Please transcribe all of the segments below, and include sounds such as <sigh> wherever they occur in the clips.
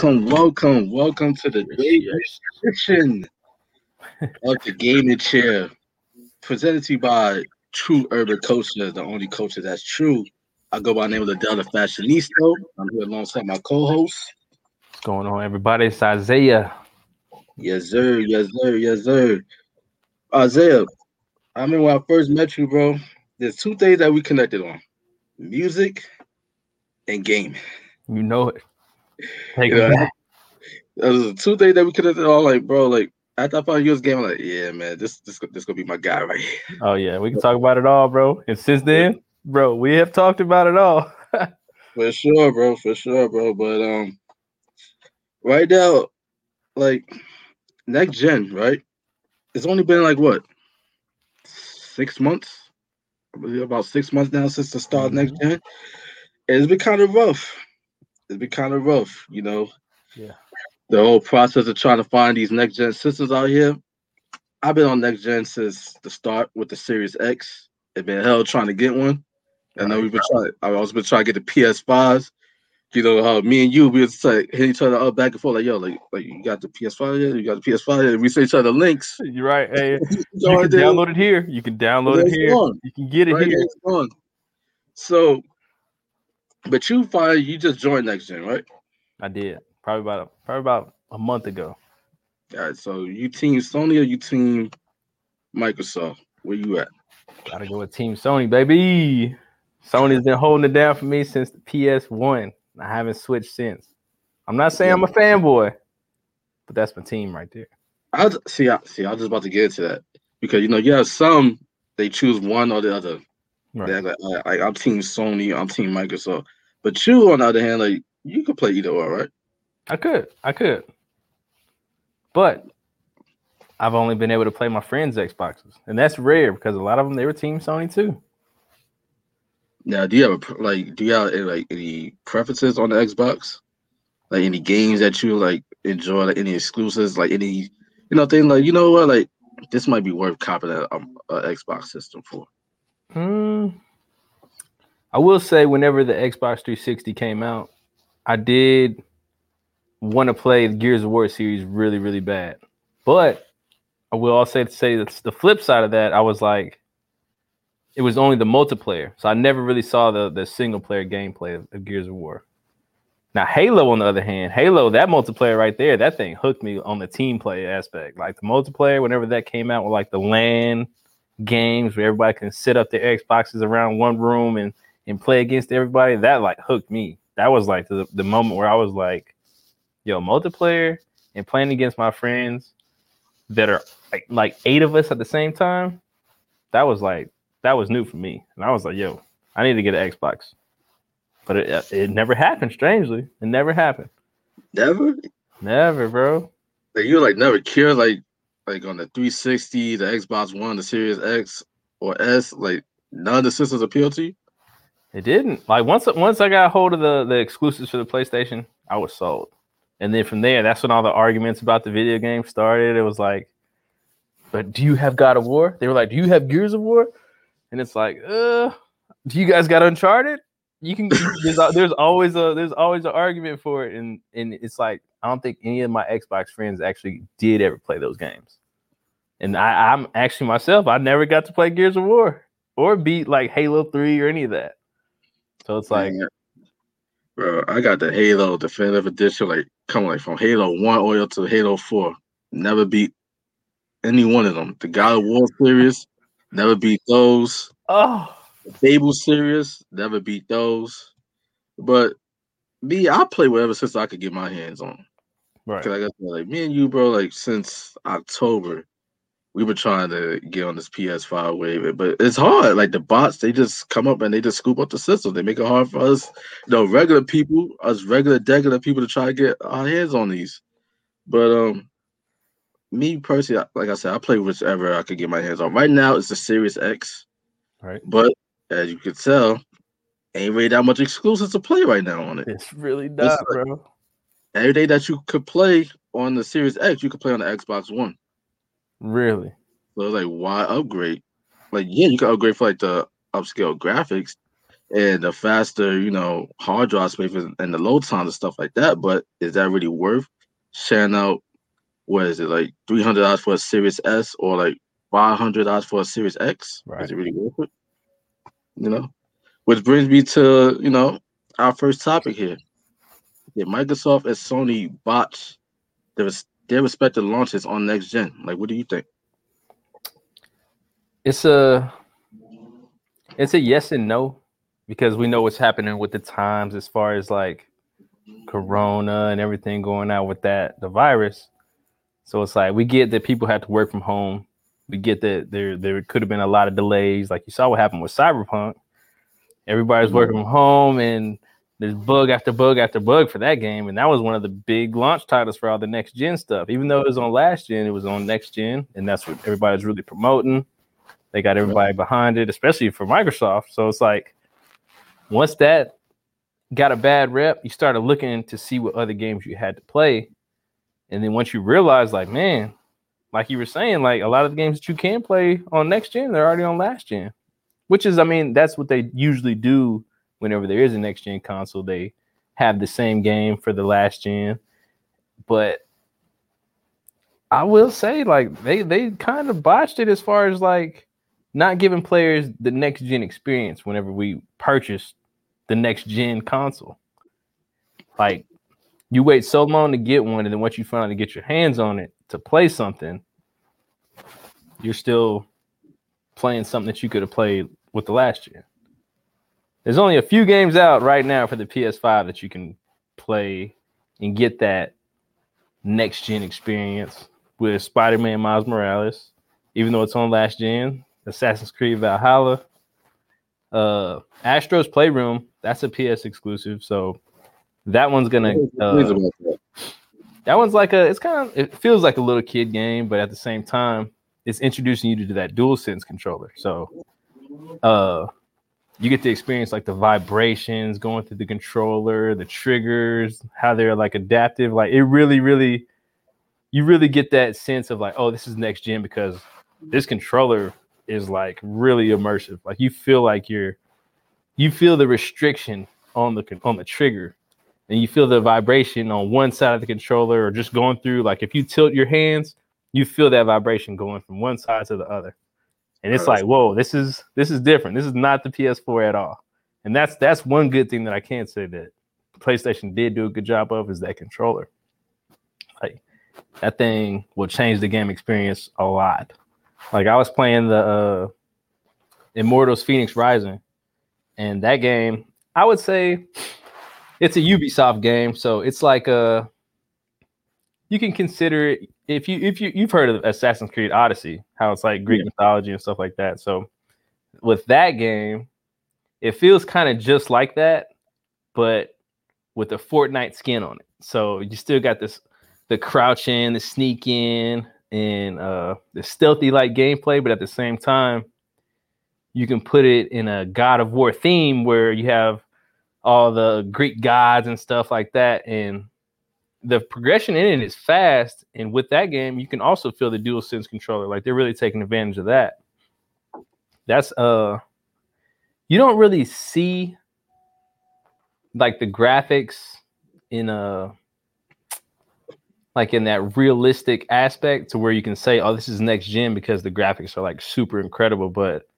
Welcome, welcome, welcome, to the day edition of the gaming chair, presented to you by True Urban Culture, the only culture that's true. I go by the name of the Delta Fashionisto. I'm here alongside my co-host. What's going on, everybody? It's Isaiah. Yes, sir. Yes, sir. Yes, sir. Isaiah, I mean, when I first met you, bro, there's two things that we connected on: music and gaming. You know it. Take back. Those are two things that we connected All Like, bro, like after I found you was game, I'm like, yeah, man, this this this gonna be my guy right here. Oh yeah, we can talk about it all, bro. And since then, bro, we have talked about it all. <laughs> For sure, bro. For sure, bro. But um, right now, like next gen, right? It's only been like what six months, about six months now since the start of next gen. And it's been kind of rough. It's been kind of rough, you know. Yeah. The whole process of trying to find these next gen systems out here. I've been on next gen since the start with the Series X. It's been hell trying to get one. I know we've been trying. I've also been trying to get the PS5s. You know how me and you we was like hitting each other up back and forth like yo like like you got the PS5 yet? You got the PS5 yet? And we say each other links. You're right. Hey, <laughs> you can download it here. You can download it here. on. You can get it Right here. there, it's on. So, but you find you just joined next gen, right? I did. Probably about probably about a month ago. All right. So you team Sony or you team Microsoft? Where you at? Gotta go with Team Sony, baby. Sony's been holding it down for me since the PS1. I haven't switched since. I'm not saying I'm a fanboy, but that's my team right there. I see. I see. I was just about to get into that because you know you have some they choose one or the other. Right. Like, like, I'm team Sony, I'm team Microsoft. But you, on the other hand, like you could play either or, right? I could, I could, but I've only been able to play my friends' Xboxes, and that's rare because a lot of them they were Team Sony too. Now, do you have a like? Do you have any, like any preferences on the Xbox? Like any games that you like enjoy? Like any exclusives? Like any you know thing? Like you know what? Like this might be worth copying a, um, Xbox system for. Hmm. I will say, whenever the Xbox 360 came out, I did want to play the Gears of War series really, really bad. But I will also say that's the flip side of that. I was like, it was only the multiplayer, so I never really saw the the single player gameplay of, of Gears of War. Now Halo, on the other hand, Halo that multiplayer right there, that thing hooked me on the team play aspect. Like the multiplayer, whenever that came out with like the LAN games where everybody can sit up their Xboxes around one room and and play against everybody, that like hooked me. That was like the, the moment where I was like, yo, multiplayer and playing against my friends that are like like eight of us at the same time. That was like that was new for me. And I was like, yo, I need to get an Xbox. But it uh, it never happened, strangely. It never happened. Never. Never, bro. Like you like never care like like on the 360, the Xbox One, the Series X or S. Like none of the systems appeal to you. It didn't. Like once once I got hold of the the exclusives for the PlayStation, I was sold. And then from there, that's when all the arguments about the video game started. It was like, but do you have God of War? They were like, do you have Gears of War? And it's like, uh, do you guys got Uncharted? You can. There's, there's always a there's always an argument for it, and and it's like I don't think any of my Xbox friends actually did ever play those games. And I, I'm actually myself, I never got to play Gears of War or beat like Halo Three or any of that. So it's like, Man, bro, I got the Halo Definitive Edition, like coming like from Halo One oil to Halo Four. Never beat any one of them. The God of War series, never beat those. oh, Fable series, never beat those. But me, I play whatever since I could get my hands on. right. Cause like I said, like me and you, bro, like since October, we were trying to get on this PS5 wave, but it's hard. Like the bots, they just come up and they just scoop up the system. They make it hard for us, you know, regular people, us regular, regular people to try to get our hands on these. But um, me personally, like I said, I play whichever I could get my hands on. Right now, it's the Series X, Right. but as you can tell, ain't really that much exclusive to play right now on it. It's really It's not, like- bro. Every day that you could play on the Series X, you could play on the Xbox One. Really. So it's like, why upgrade? Like, yeah, you can upgrade for like the upscale graphics, and the faster, you know, hard drive space and the load times and stuff like that. But is that really worth sharing out? What is it like three hundred dollars for a Series S or like five hundred dollars for a Series X? Right. Is it really worth it? You know, which brings me to you know our first topic here. Did Microsoft and Sony botch their, their respective launches on next gen? Like, what do you think? It's a it's a yes and no because we know what's happening with the times as far as like corona and everything going out with that the virus so it's like we get that people have to work from home we get that there there could have been a lot of delays. Like you saw what happened with cyberpunk. Everybody's mm-hmm. working from home and there's bug after bug after bug for that game and that was one of the big launch titles for all the next gen stuff. Even though it was on last gen it was on next gen and that's what everybody's really promoting. They got everybody behind it especially for microsoft. So it's like once that got a bad rep, you started looking to see what other games you had to play. And then once you realize, like, man, like you were saying, like a lot of the games that you can play on next gen, they're already on last gen. Which is, I mean, that's what they usually do whenever there is a next gen console. They have the same game for the last gen. But I will say, like, they they kind of botched it as far as like not giving players the next gen experience whenever we purchased the next gen console. Like you wait so long to get one, and then once you finally get your hands on it to play something, you're still playing something that you could have played with the last gen. There's only a few games out right now for the PS5 that you can play and get that next gen experience with Spider-Man Miles Morales, even though it's on last gen. Assassin's Creed Valhalla, uh, Astro's Playroom. That's a PS exclusive, so that one's gonna. Uh, that one's like a. It's kind of. It feels like a little kid game, but at the same time, it's introducing you to that DualSense controller. So, uh, you get to experience like the vibrations going through the controller, the triggers, how they're like adaptive. Like it really, really, you really get that sense of like, oh, this is next gen because this controller is like really immersive. Like you feel like you're you feel the restriction on the on the trigger and you feel the vibration on one side of the controller or just going through like if you tilt your hands, you feel that vibration going from one side to the other. And it's like, whoa, this is this is different. This is not the PS4 at all. And that's that's one good thing that I can't say that PlayStation did do a good job of is that controller. Like that thing will change the game experience a lot. Like I was playing the uh, Immortals Fenyx Rising, and that game, I would say it's a Ubisoft game, so it's like a you can consider it if you if you you've heard of Assassin's Creed Odyssey, how it's like Greek yeah. mythology and stuff like that. So with that game, it feels kind of just like that, but with a Fortnite skin on it. So you still got this the crouching, the sneaking, and uh, the stealthy like gameplay, but at the same time, you can put it in a God of War theme where you have all the Greek gods and stuff like that, and the progression in it is fast. And with that game, you can also feel the DualSense controller. Like they're really taking advantage of that. That's uh, you don't really see like the graphics in a like in that realistic aspect to where you can say, oh, this is next gen because the graphics are like super incredible. But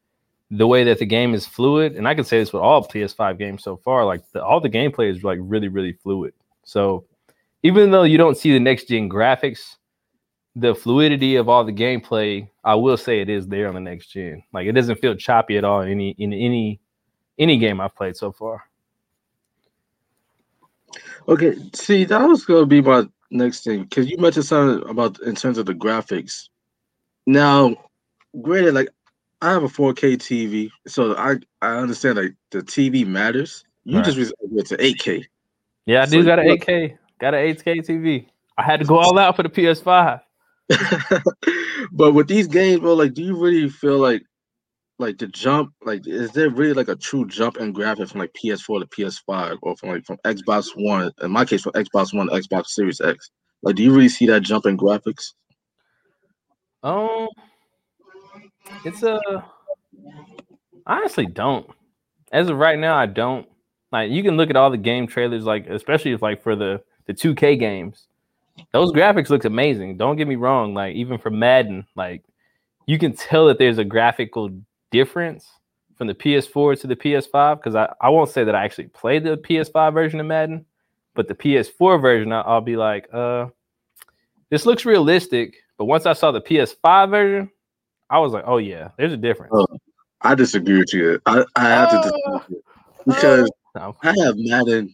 the way that the game is fluid, and I can say this with all PS5 games so far, like the, all the gameplay is like really, really fluid. So even though you don't see the next gen graphics, the fluidity of all the gameplay, I will say it is there on the next gen. Like it doesn't feel choppy at all in any in any any game I've played so far. Okay, see, that was gonna be my next thing because you mentioned something about in terms of the graphics. Now, granted, like I have a 4K TV, so I I understand like the TV matters. You right. just went to 8K. Yeah, I so do got an 8K, got an 8K TV. I had to go all out for the PS5. <laughs> but with these games, bro, like, do you really feel like like the jump, like is there really like a true jump in graphics from like PS4 to PS5 or from like from Xbox One? In my case, from Xbox One to Xbox Series X. Like, do you really see that jump in graphics? Um, it's a. I honestly don't. As of right now, I don't. Like you can look at all the game trailers, like especially if like for the the 2K games, those graphics looks amazing. Don't get me wrong. Like even for Madden, like you can tell that there's a graphical difference from the PS4 to the PS5. Because I, I won't say that I actually played the PS5 version of Madden, but the PS4 version, I'll be like, uh, this looks realistic. But once I saw the PS5 version, I was like, oh yeah, there's a difference. Oh, I disagree with you. I, I have to Uh, disagree with you. because No. I have Madden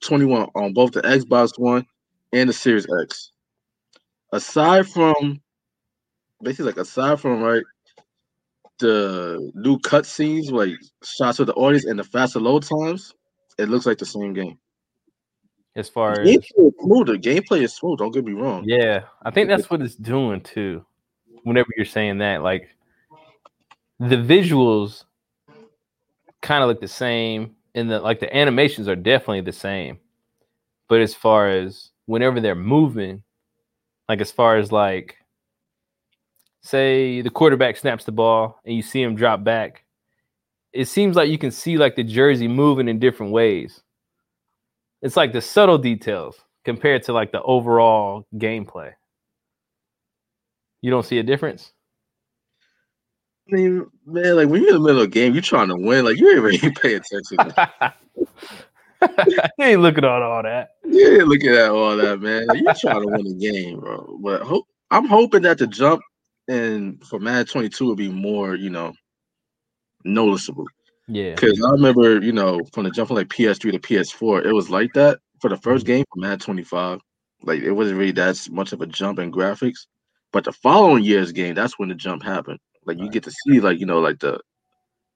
21 on both the Xbox One and the Series X. Aside from basically like aside from right the new cutscenes, like shots of the audience and the faster load times, it looks like the same game. As far as Gameplay is smooth. The gameplay is smooth. Don't get me wrong. Yeah, I think that's what it's doing too. Whenever you're saying that, like the visuals kind of look the same, and the like the animations are definitely the same. But as far as whenever they're moving, like as far as like say the quarterback snaps the ball and you see him drop back, it seems like you can see like the jersey moving in different ways. It's like the subtle details compared to like the overall gameplay. You don't see a difference? I mean, man, like when you're in the middle of a game, you're trying to win. Like you ain't really <laughs> pay attention. <laughs> you ain't looking at all that. You ain't looking at all that, man. Like, you're trying to win the game, bro. But hope I'm hoping that the jump and for Mad 22 will be more, you know, noticeable. Yeah. Because I remember, you know, from the jump from like PS3 to PS4, it was like that for the first mm-hmm. game for Mad 25. Like it wasn't really that much of a jump in graphics. But the following year's game, that's when the jump happened. Like you get to see, like, you know, like the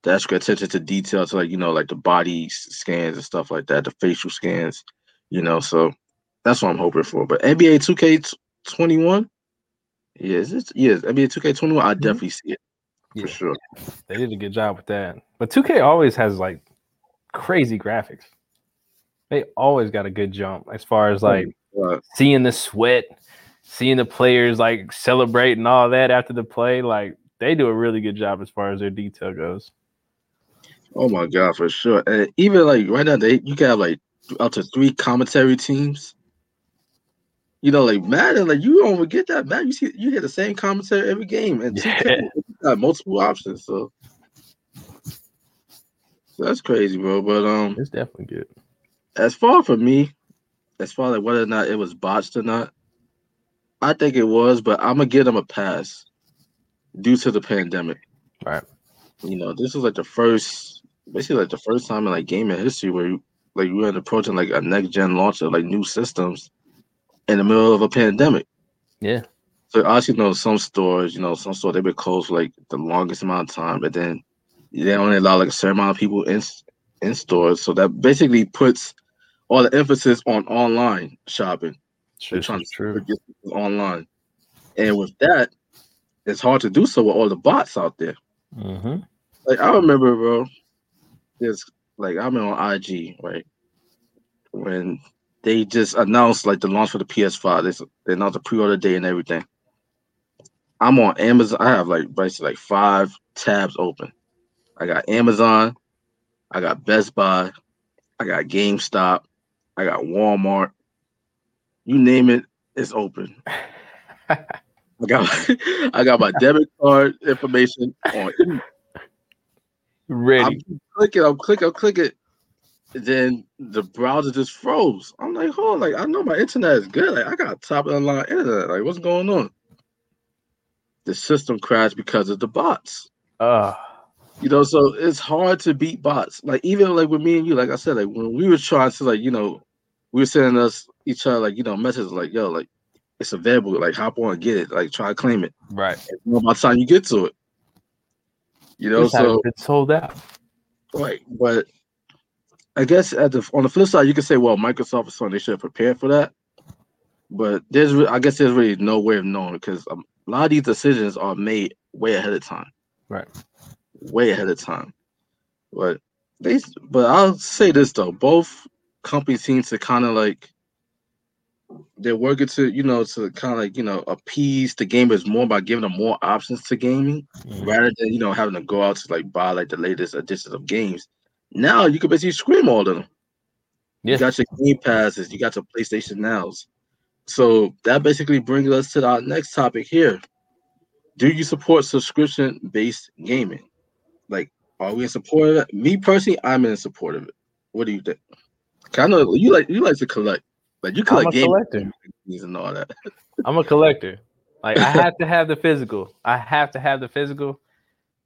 the extra attention to detail to like, you know, like the body scans and stuff like that, the facial scans, you know. So that's what I'm hoping for. But NBA 2K21, yes, yes, NBA 2K21, I definitely see it Yeah. for sure. They did a good job with that. But 2K always has like crazy graphics. They always got a good jump as far as like Uh, seeing the sweat, seeing the players like celebrating all that after the play. Like they do a really good job as far as their detail goes. Oh my god, for sure. And even like right now, they you can have like up to three commentary teams. You know, like Madden, like you don't get that man. You see, you hear the same commentary every game, and <laughs> 2K, Yeah. got multiple options. So. so that's crazy, bro. But um, It's definitely good. as far for me, as far like whether or not it was botched or not, I think it was, but I'm gonna give them a pass due to the pandemic. Right. You know, this was like the first, basically like the first time in like gaming history where you, like we were approaching like a next gen launch of like new systems in the middle of a pandemic. Yeah. So obviously, you know, some stores, you know, some stores they've been closed for like the longest amount of time, but then they only allow like a certain amount of people in in stores. So that basically puts all the emphasis on online shopping. They're trying is to true. get online, and with that, it's hard to do so with all the bots out there. hmm Like I remember, bro. There's like I'm on IG, right? When they just announced like the launch for the PS5, they, they announced the pre-order day and everything. I'm on Amazon. I have like basically like five tabs open. I got Amazon, I got Best Buy, I got GameStop, I got Walmart. You name it, it's open. I got I got my debit card information on each Ready. I'm clicking, I'm clicking, I'm clicking. Then the browser just froze. I'm like, hold on, like I know my internet is good. Like I got top of the line internet. Like what's going on? The system crashed because of the bots. Uh, You know, so it's hard to beat bots. Like even like with me and you, like I said, like when we were trying to like, you know, we were sending us each other like, you know, messages like, yo, like it's available, like hop on, get it, like try to claim it. right. And you know, by the time you get to it. You know, so it's sold out. Right, but I guess at the on the flip side, you could say, well, Microsoft is Sony they should have prepared for that. But there's, I guess, there's really no way of knowing because um, a lot of these decisions are made way ahead of time. Right. Way ahead of time. But they, but I'll say this though, both companies seems to kind of like they're working to, you know, to kind of like you know appease the gamers more by giving them more options to gaming Mhm. rather than you know having to go out to like buy like the latest editions of games Now you can basically scream all of them. Yeah. You got your Game Passes, you got your PlayStation Nows. So that basically brings us to our next topic here. Do you support subscription based gaming? Like, are we in support of it? Me personally, I'm in support of it. What do you think? I know you like you like to collect, like you I'm collect a game collector. and all that. <laughs> I'm a collector. Like I have to <laughs> have the physical. I have to have the physical.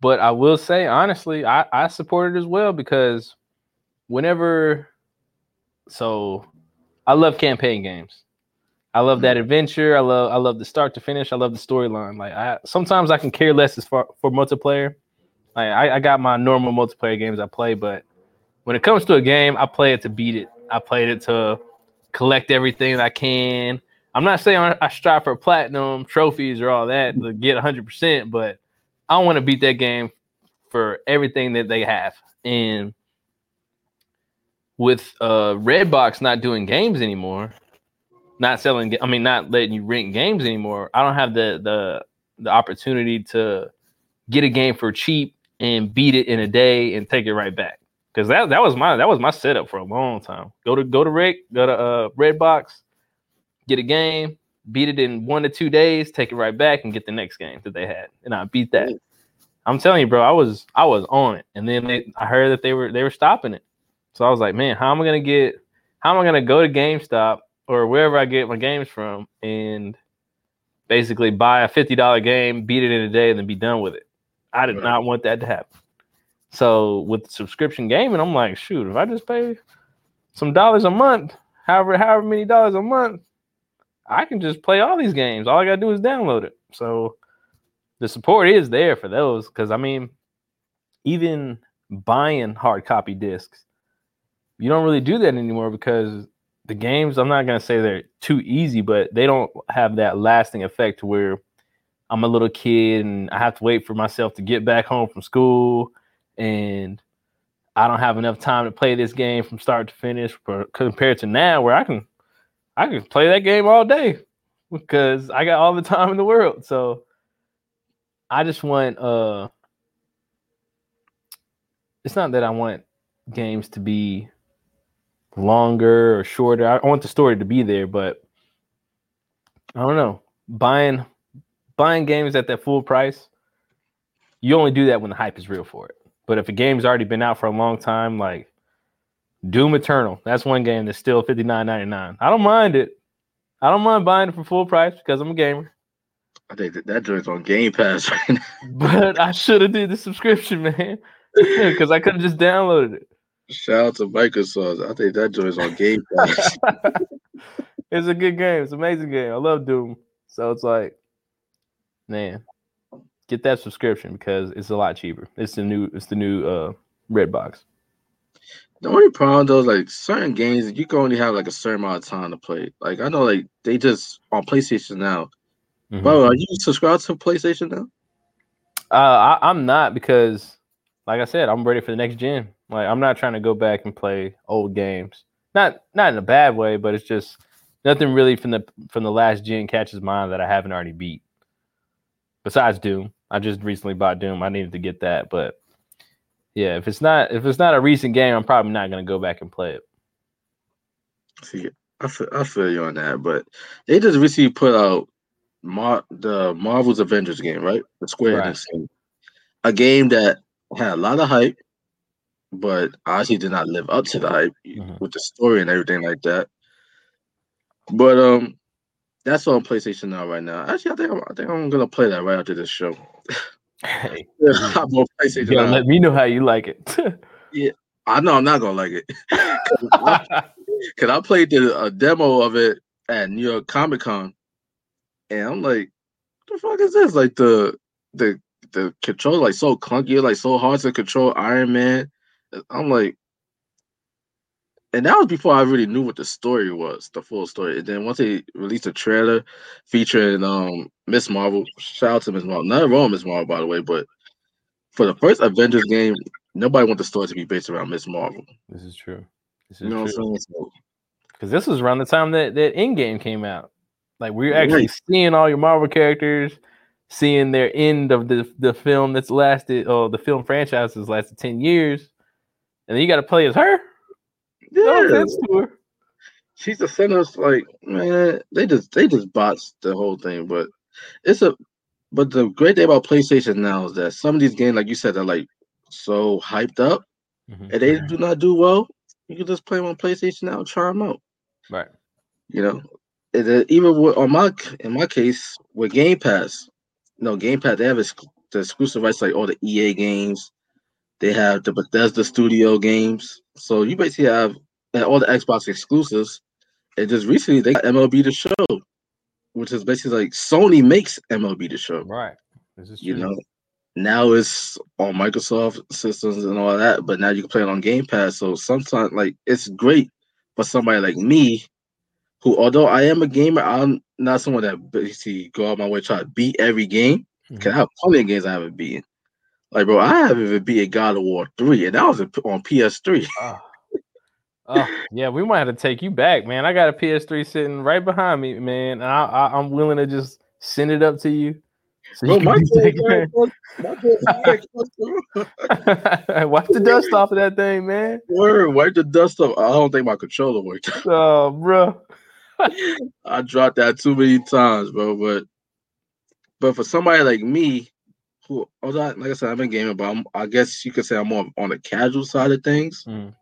But I will say honestly, I, I support it as well because whenever so I love campaign games. I love that mm. adventure. I love I love the start to finish. I love the storyline. Like I sometimes I can care less as far for multiplayer. Like I, I got my normal multiplayer games I play, but when it comes to a game, I play it to beat it. I played it to collect everything I can. I'm not saying I, I strive for platinum trophies or all that to get 100%, but I want to beat that game for everything that they have. And with uh Redbox not doing games anymore, not selling, I mean, not letting you rent games anymore, I don't have the the the opportunity to get a game for cheap and beat it in a day and take it right back. Cause that, that was my that was my setup for a long time. Go to go to Rick, go to uh Redbox, get a game, beat it in one to two days, take it right back, and get the next game that they had, and I beat that. I'm telling you, bro, I was I was on it, and then they, I heard that they were they were stopping it, so I was like, man, how am I gonna get? How am I gonna go to GameStop or wherever I get my games from and basically buy a fifty dollar game, beat it in a day, and then be done with it? I did Right. not want that to happen. So with subscription gaming, I'm like, shoot, if I just pay some dollars a month, however however many dollars a month, I can just play all these games. All I gotta do is download it. So the support is there for those because I mean, even buying hard copy discs, you don't really do that anymore because the games. I'm not gonna say they're too easy, but they don't have that lasting effect where I'm a little kid and I have to wait for myself to get back home from school and I don't have enough time to play this game from start to finish for, compared to now where I can I can play that game all day because I got all the <laughs> time in the world. So I just want uh it's not that I want games to be longer or shorter. I want the story to be there, but I don't know. Buying buying games at that full price, you only do that when the hype is real for it. But if a game's already been out for a long time, like Doom Eternal, that's one game that's still fifty nine ninety nine. I don't mind it. I don't mind buying it for full price because I'm a gamer. I think that, that joint's on Game Pass right now. <laughs> But I should have did the subscription, man, <laughs> because I could have just downloaded it. Shout out to Microsoft. I think that joint's on Game Pass. <laughs> it's a good game. It's an amazing game. I love Doom. So it's like, man, get that subscription because it's a lot cheaper. It's the new. It's the new uh Redbox. The only problem though, is, like certain games, you can only have like a certain amount of time to play. Like I know, like they just on PlayStation now. Mhm. Bro, are you subscribed to PlayStation now? Uh, I, I'm not because, like I said, I'm ready for the next gen. Like I'm not trying to go back and play old games. Not not in a bad way, but it's just nothing really from the from the last gen catches my that I haven't already beat. Besides Doom, I just recently bought Doom. I needed to get that, but yeah, if it's not if it's not a recent game, I'm probably not gonna go back and play it. See, I feel, I feel you on that, but they just recently put out Mar- the Marvel's Avengers game, right? The Square Right. Enix game. A game that had a lot of hype, but honestly did not live up to the hype Mhm. with the story and everything like that. But um, that's on PlayStation now right now. Actually, I think I'm, I think I'm gonna play that right after this show. Hey, <laughs> I'm on PlayStation you now. let me know how you like it. <laughs> Yeah, I know I'm not gonna like it <laughs> because I played the a demo of it at New York Comic Con, and I'm like, "What the fuck is this?" Like the the the control like so clunky, like so hard to control Iron Man. I'm like, and that was before I really knew what the story was, the full story. And then once they released a trailer featuring um Miss Marvel, shout out to Miss Marvel, nothing wrong Miss Marvel by the way, but for the first Avengers game, nobody want the story to be based around Miss Marvel. this is true. This is You know what true. I'm saying? Because this was around the time that that Endgame came out. Like we we're Right. actually seeing all your Marvel characters, seeing their end of the the film that's lasted, or the film franchise has lasted ten years, and then you got to play as her. Yeah, No offense to her. she's the center. Like man, they just they just botched the whole thing. But it's a but the great thing about PlayStation now is that some of these games, like you said, are like so hyped up, Mhm. and they do not do well. You can just play them on PlayStation now and try them out. Right. You know, even with, on my in my case with Game Pass, no Game Pass they have ex- the exclusive rights like all the EA games. They have the Bethesda Studio games, so you basically have all the Xbox exclusives. And just recently they got MLB the Show, which is basically like Sony makes MLB the Show. Right. This is You true. know, now it's on Microsoft systems and all that, but now you can play it on Game Pass. So sometimes, like, it's great for somebody like me, who, although I am a gamer, I'm not someone that basically go out my way to try to beat every game. Cause mm-hmm. I have plenty of games I haven't beaten. Like, bro, I haven't even beaten God of War three, and that was on PS3. Oh. Oh, yeah, we might have to take you back, man. I got a PS3 sitting right behind me, man. And I, I, I'm willing to just send it up to you. So Bro, you my can take it. close- my game's very close to- Wipe the dust off of that thing, man. Word, wipe the dust off. I don't think my controller worked. <laughs> Oh, bro. I dropped that too many times, bro. But but for somebody like me, who although I- like I said, I've been gaming, but I'm, I guess you could say I'm more on the casual side of things. Mm.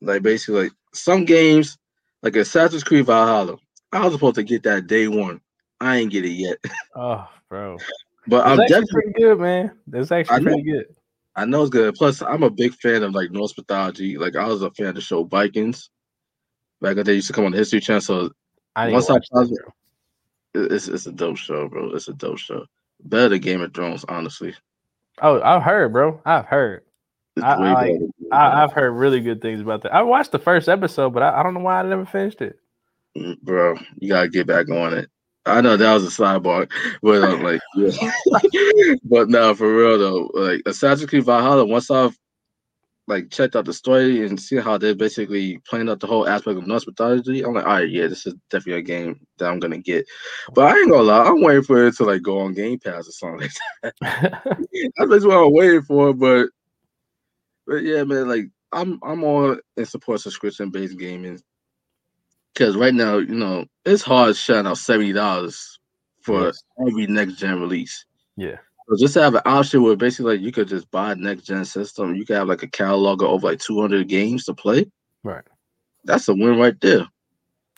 Like basically, like some games, like Assassin's Creed Valhalla, I was supposed to get that day one. I ain't get it yet, <laughs> Oh, bro. but I'm definitely. pretty good, man. That's actually know. pretty good. I know it's good. Plus, I'm a big fan of like Norse mythology. Like I was a fan of the show Vikings. Back when they used to come on the History Channel, so I Once I it- it's it's a dope show, bro. It's a dope show. Better than Game of Thrones, honestly. Oh, I've heard, bro. I've heard. I- I like- better than Game of I, I've heard really good things about that. I watched the first episode, but I, I don't know why I never finished it. Mm, bro. You gotta get back on it. I know that was a sidebar, <laughs> but I'm like, yeah. <laughs> but now for real though, like Assassin's Creed Valhalla. Once I've like checked out the story and see how they're basically playing out the whole aspect of Norse mythology, I'm like, all right, yeah, this is definitely a game that I'm gonna get. But I ain't gonna lie, I'm waiting for it to like go on Game Pass or something. like that. <laughs> <laughs> That's just what I'm waiting for. But but yeah, man, like I'm I'm all in support subscription based gaming. Cause right now, you know, it's hard shutting out seventy dollars for Yes. every next gen release. Yeah. So just to have an option where basically like you could just buy a next gen system, you could have like a catalog of over like two hundred games to play. right. That's a win right there.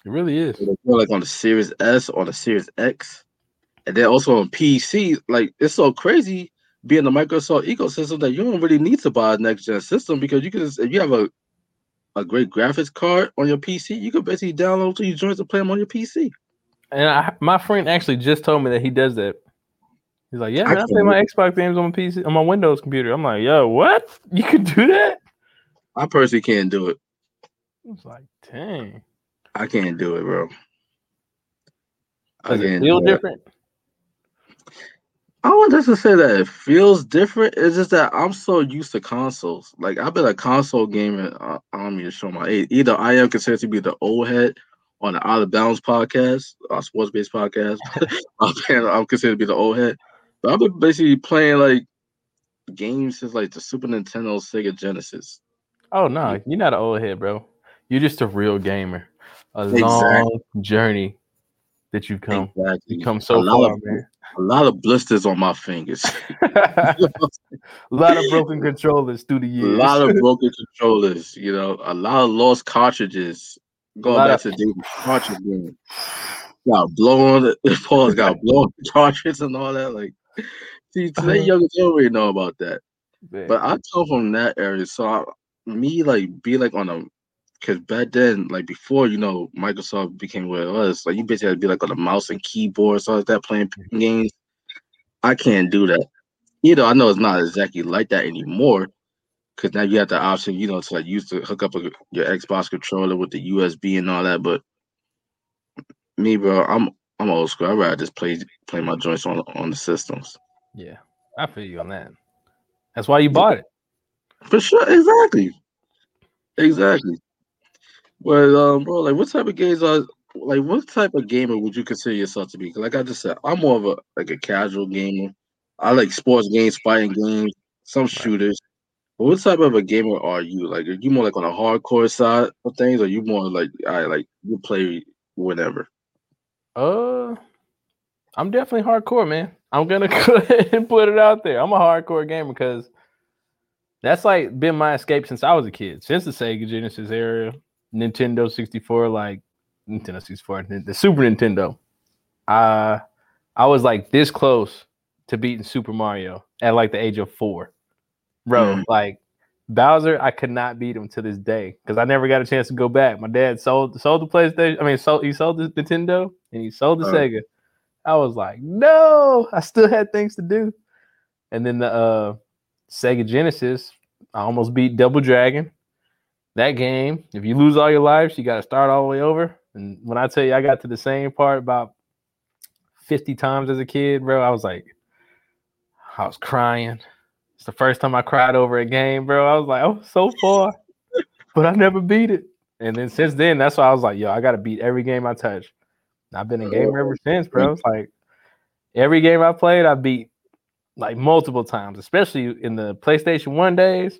It really is. Like on the Series S or the Series X, and then also on PC. Like it's so crazy being the Microsoft ecosystem that you don't really need to buy a next gen system because you can just if you have a a great graphics card on your PC, you can basically download to your joints and play them on your PC. And I, my friend actually just told me that he does that. He's like, yeah, I man, I play my Xbox games on my PC on my Windows computer. I'm like, yo, what? You can do that? I personally can't do it. I was like, dang. I can't do it, bro. I Does it feel different? I want to say that it feels different. It's just that I'm so used to consoles. Like I've been a console gamer. Uh, I don't mean to show my age. Either I am considered to be the old head on the Out of Bounds podcast, our sports based podcast. <laughs> I'm considered to be the old head. I've been basically playing like games since like the Super Nintendo, Sega Genesis. Oh no, you're not an old head, bro. You're just a real gamer. A Exactly. long journey that you've come. Exactly. You've come so a lot far, of, man. A lot of blisters on my fingers. <laughs> a lot of broken controllers through the years. a lot of <laughs> broken controllers, you know, a lot of lost cartridges. Going back of- to David cartridge game. Got blown <laughs> Paul's got blown cartridges and all that. Like <laughs> see today Uh-huh. youngers don't really know about that. Man. But I come from that area. So I, me like be like on a because back then, like before, you know, Microsoft became what it was, like you basically had to be like on a mouse and keyboard, so like that playing <laughs> games. I can't do that. You know, I know it's not exactly like that anymore. Cause now you have the option, you know, to like use to hook up a, your Xbox controller with the USB and all that. But me, bro, I'm I'm old school. I'd rather just play play my joints on on the systems. yeah, I feel you on that. That's why you bought it. For sure, exactly, exactly. But um, bro, like, what type of games are like? What type of gamer would you consider yourself to be? like I just said, I'm more of a like a casual gamer. I like sports games, fighting games, some shooters. But what type of a gamer are you? Like, are you more like on a hardcore side of things, or you more like I like you play whenever? Uh, I'm definitely hardcore, man. I'm gonna <laughs> go ahead and put it out there. I'm a hardcore gamer because that's like been my escape since I was a kid, since the Sega Genesis era, Nintendo 64, like Nintendo 64, the Super Nintendo. Uh, I was like this close to beating Super Mario at like the age of four. Bro, mm. like Bowser, I could not beat him to this day because I never got a chance to go back. My dad sold sold the PlayStation. I mean, sold he sold the Nintendo and he sold the Sega. I was like, no, I still had things to do. And then the uh, Sega Genesis, I almost beat Double Dragon. That game, if you lose all your lives, you got to start all the way over. And when I tell you, I got to the same part about 50 times as a kid, bro, I was like, I was crying. It's the first time I cried over a game, bro. I was like, oh, so far, but I never beat it. And then since then, that's why I was like, yo, I got to beat every game I touch. I've been a oh, gamer ever since, bro. It's like every game I played, I beat like multiple times, especially in the PlayStation 1 days,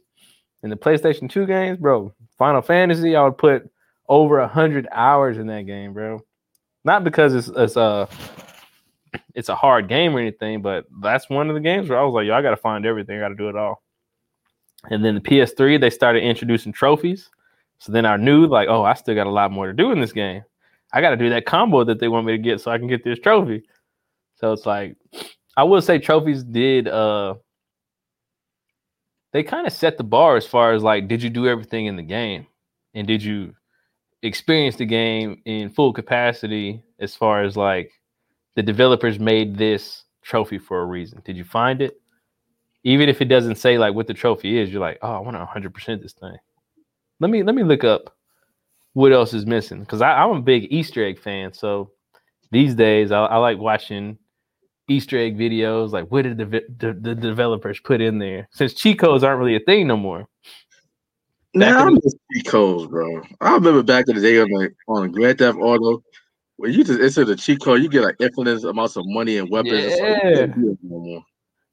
in the PlayStation 2 games, bro. Final Fantasy, I would put over a hundred hours in that game, bro. Not because it's it's a it's a hard game or anything, but that's one of the games where I was like, yo, I gotta find everything, I gotta do it all. And then the PS3, they started introducing trophies. So then I knew, like, oh, I still got a lot more to do in this game. I got to do that combo that they want me to get so I can get this trophy. So it's like, I will say trophies did, uh, they kind of set the bar as far as like, did you do everything in the game? And did you experience the game in full capacity as far as like the developers made this trophy for a reason? Did you find it? Even if it doesn't say like what the trophy is, you're like, oh, I want to 100% this thing. Let me let me look up what else is missing because I'm a big Easter egg fan. So these days, I, I like watching Easter egg videos. Like, what did the, the, the developers put in there? Since cheat codes aren't really a thing no more. Now I miss cheat codes, bro. I remember back in the day on like on Grand Theft Auto, where you just enter the cheat code, you get like infinite amounts of money and weapons. Yeah. It's like, no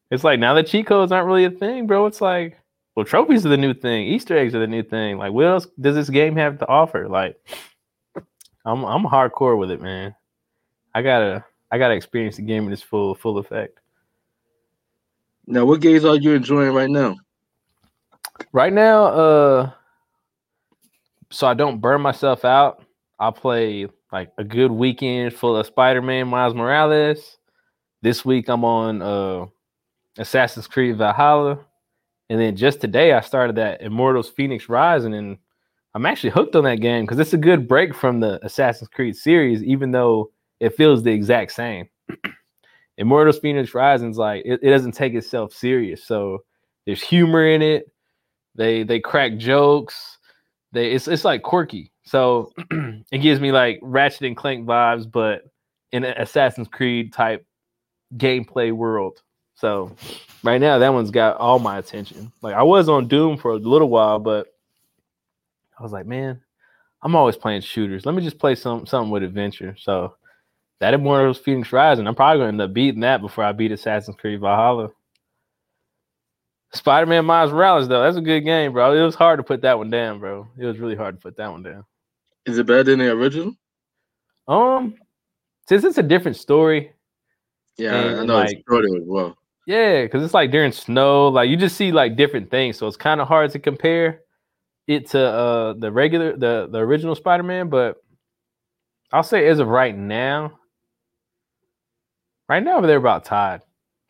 it's like now the cheat codes aren't really a thing, bro. It's like well, trophies are the new thing. Easter eggs are the new thing. Like, what else does this game have to offer? Like, I'm I'm hardcore with it, man. I gotta I gotta experience the game in its full full effect. Now, what games are you enjoying right now? Right now, uh, so I don't burn myself out. I'll play like a good weekend full of Spider-Man, Miles Morales. This week I'm on uh Assassin's Creed Valhalla. And then just today, I started that Immortals Fenyx Rising, and I'm actually hooked on that game because it's a good break from the Assassin's Creed series, even though it feels the exact same. <clears throat> Immortals Fenyx Rising's like it, it doesn't take itself serious, so there's humor in it. They they crack jokes. They it's it's like quirky, so <clears throat> it gives me like Ratchet and Clank vibes, but in an Assassin's Creed type gameplay world. So right now that one's got all my attention. Like I was on Doom for a little while, but I was like, man, I'm always playing shooters. Let me just play some something with adventure. So that Immortals Fenyx Rising, I'm probably gonna end up beating that before I beat Assassin's Creed Valhalla. Spider-Man Miles Morales, though, that's a good game, bro. It was hard to put that one down, bro. It was really hard to put that one down. Is it better than the original? Um, since it's a different story. Yeah, I know like, it's shorter as well. Yeah, because it's like during snow, like you just see like different things, so it's kind of hard to compare it to uh the regular the the original Spider-Man. But I'll say as of right now, right now they're about tied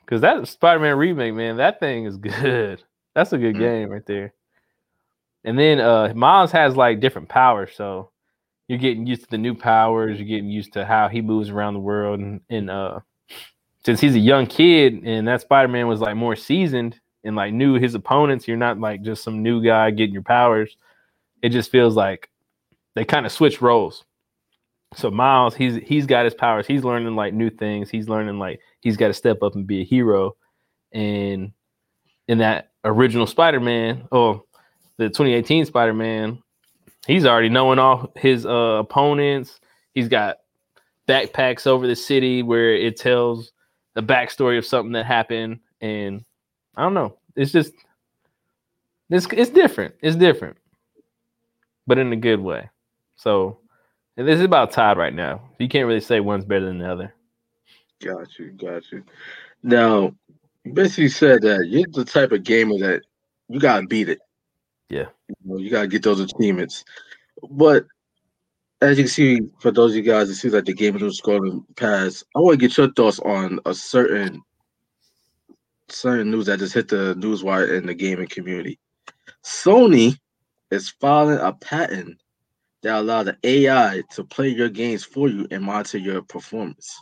because that Spider-Man remake, man, that thing is <laughs> good. That's a good mm-hmm. game right there. And then uh Miles has like different powers, so you're getting used to the new powers. You're getting used to how he moves around the world, and, and uh since he's a young kid and that Spider-Man was like more seasoned and like knew his opponents, you're not like just some new guy getting your powers. It just feels like they kind of switch roles. So Miles, he's he's got his powers. He's learning like new things. He's learning like he's got to step up and be a hero. And in that original Spider-Man, oh, the 2018 Spider-Man, he's already knowing all his uh, opponents. He's got backpacks over the city where it tells the backstory of something that happened, and I don't know. It's just It's it's different. It's different, but in a good way. So this is about tied right now. You can't really say one's better than the other. Got you, got you. Now, you basically said that you're the type of gamer that you gotta beat it. Yeah. You, know, you gotta get those achievements. But as you can see, for those of you guys, it seems like the game is scrolling past. I want to get your thoughts on a certain certain news that just hit the news wire in the gaming community. Sony is filing a patent that allows the AI to play your games for you and monitor your performance.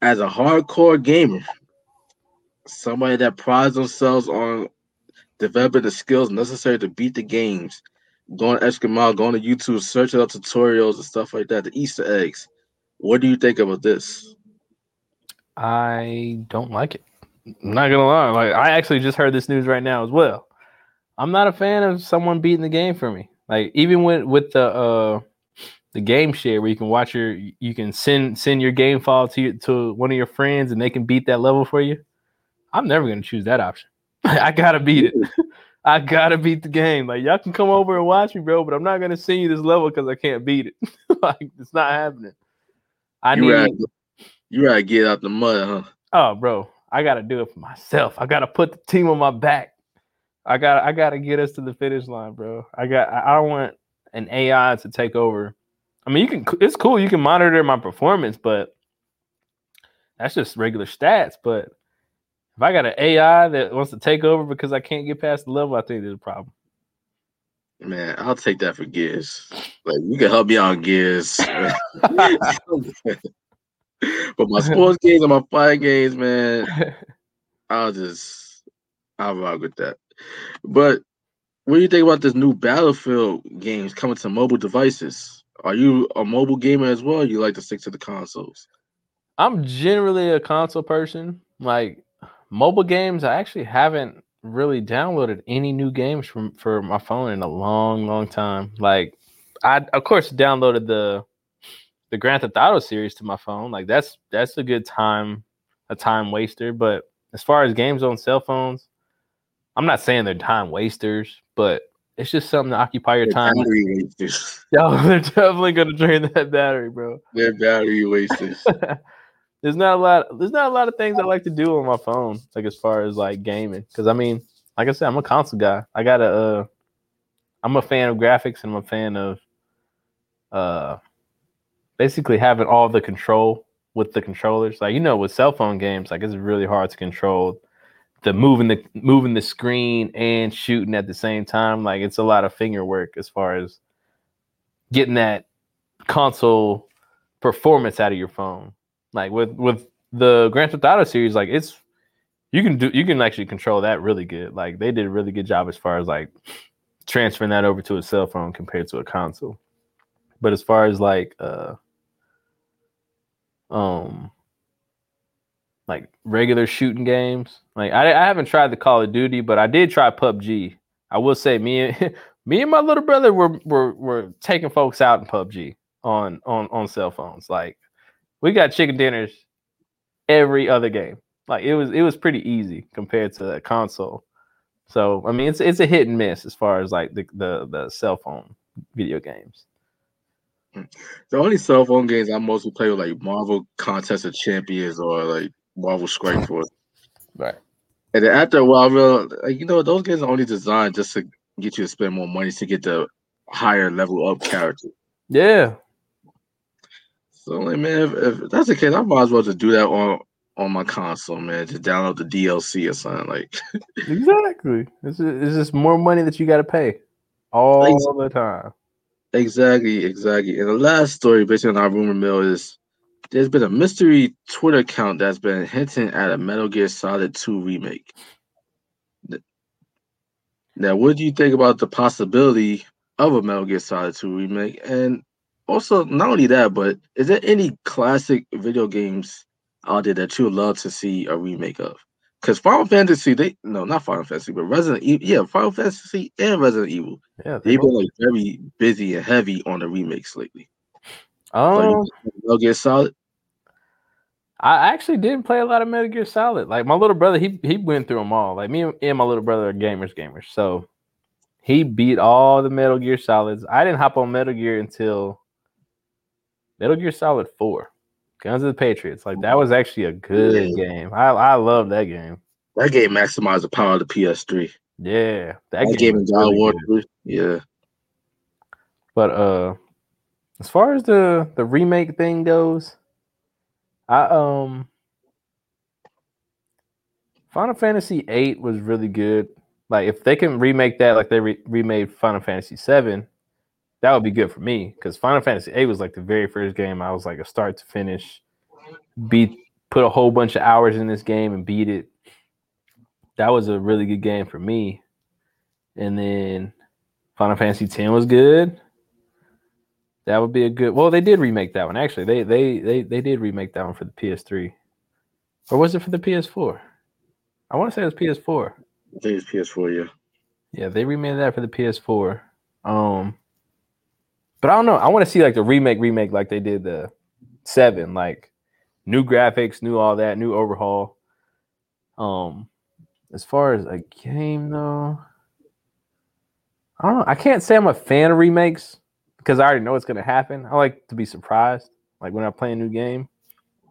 As a hardcore gamer, somebody that prides themselves on developing the skills necessary to beat the games, going extra mile, going to YouTube, searching up tutorials and stuff like that, the Easter eggs. What do you think about this? I don't like it. I'm not gonna lie. Like I actually just heard this news right now as well. I'm not a fan of someone beating the game for me. Like even with with the uh the game share where you can watch your you can send send your game file to your, to one of your friends and they can beat that level for you. I'm never gonna choose that option. <laughs> I gotta beat it. <laughs> I gotta beat the game. Like y'all can come over and watch me, bro, but I'm not gonna send you this level because I can't beat it. <laughs> like it's not happening. I You need gotta, you gotta get out the mud, huh? oh bro, I gotta do it for myself. I gotta put the team on my back. I got I gotta get us to the finish line, bro. I got I I don't want an AI to take over. I mean, you can it's cool, you can monitor my performance, but that's just regular stats. But if I got an AI that wants to take over because I can't get past the level, I think there's a problem. Man, I'll take that for Gears. Like you can help me on Gears. <laughs> <laughs> but my sports games and my fighting games, man, <laughs> I'll just I'll rock with that. But what do you think about this new Battlefield games coming to mobile devices? Are you a mobile gamer as well? You like to stick to the consoles? I'm generally a console person. Like mobile games, I actually haven't really downloaded any new games from for my phone in a long, long time. Like I of course downloaded the the Grand Theft Auto series to my phone. Like that's that's a good time, a time waster. But as far as games on cell phones, I'm not saying they're time wasters, but it's just something to occupy your time. Battery wasters. <laughs> Yo, they're definitely gonna drain that battery, bro. They're battery <laughs> wasters. There's not a lot there's not a lot of things I like to do on my phone, like as far as like gaming. Cause I mean, like I said, I'm a console guy. I gotta uh I'm a fan of graphics and I'm a fan of uh basically having all the control with the controllers. Like you know, with cell phone games, like it's really hard to control the moving the moving the screen and shooting at the same time. Like it's a lot of finger work as far as getting that console performance out of your phone. Like with with the Grand Theft Auto series, like it's you can do you can actually control that really good. Like they did a really good job as far as like transferring that over to a cell phone compared to a console. But as far as like uh um like regular shooting games, like I, I haven't tried the Call of Duty, but I did try PUBG. I will say me and <laughs> me and my little brother were were were taking folks out in PUBG on on on cell phones. Like we got chicken dinners every other game. Like it was it was pretty easy compared to a console. So I mean it's it's a hit and miss as far as like the the, the cell phone video games. The only cell phone games I mostly play with like Marvel Contest of Champions or like Marvel Strike Force. Right. And then after a while, I realized, like, you know, those games are only designed just to get you to spend more money to get the higher level up character. Yeah. So like, man, if, if that's the case, I might as well just do that on on my console, man. Just download the DLC or something like. <laughs> Exactly. It's, it's just more money that you got to pay all Exactly. the time. Exactly, exactly. And the last story, based on our rumor mill, is there's been a mystery Twitter account that's been hinting at a Metal Gear Solid 2 remake. Now, what do you think about the possibility of a Metal Gear Solid 2 remake? And also, not only that, but is there any classic video games out there that you would love to see a remake of? Because Final Fantasy, they no, not Final Fantasy, but Resident Evil, yeah, Final Fantasy and Resident Evil Yeah. they they've been like very busy and heavy on the remakes lately. Um, you Metal Gear Solid. I actually didn't play a lot of Metal Gear Solid. Like my little brother, he he went through them all. Like me and my little brother are gamers, gamers. So he beat all the Metal Gear Solids. I didn't hop on Metal Gear until Metal Gear Solid Four, Guns of the Patriots. Like that was actually a good yeah. game. I I love that game. That game maximized the power of the PS3. Yeah, that, that game, game God really War Yeah. But uh as far as the the remake thing goes, I um Final Fantasy VIII was really good. Like if they can remake that, like they re- remade Final Fantasy VII, that would be good for me. Because Final Fantasy VIII was like the very first game I was like a start to finish, beat, put a whole bunch of hours in this game and beat it. That was a really good game for me. And then Final Fantasy X was good. That would be a good. Well, they did remake that one actually. They they they they did remake that one for the PS3, or was it for the PS4? I want to say it was PS4. I think it's PS4. Yeah. Yeah, they remade that for the PS4. Um, but I don't know. I want to see like the remake, remake like they did the seven, like new graphics, new all that, new overhaul. Um, as far as a game though, I don't know. I can't say I'm a fan of remakes because I already know what's gonna happen. I like to be surprised. Like when I play a new game,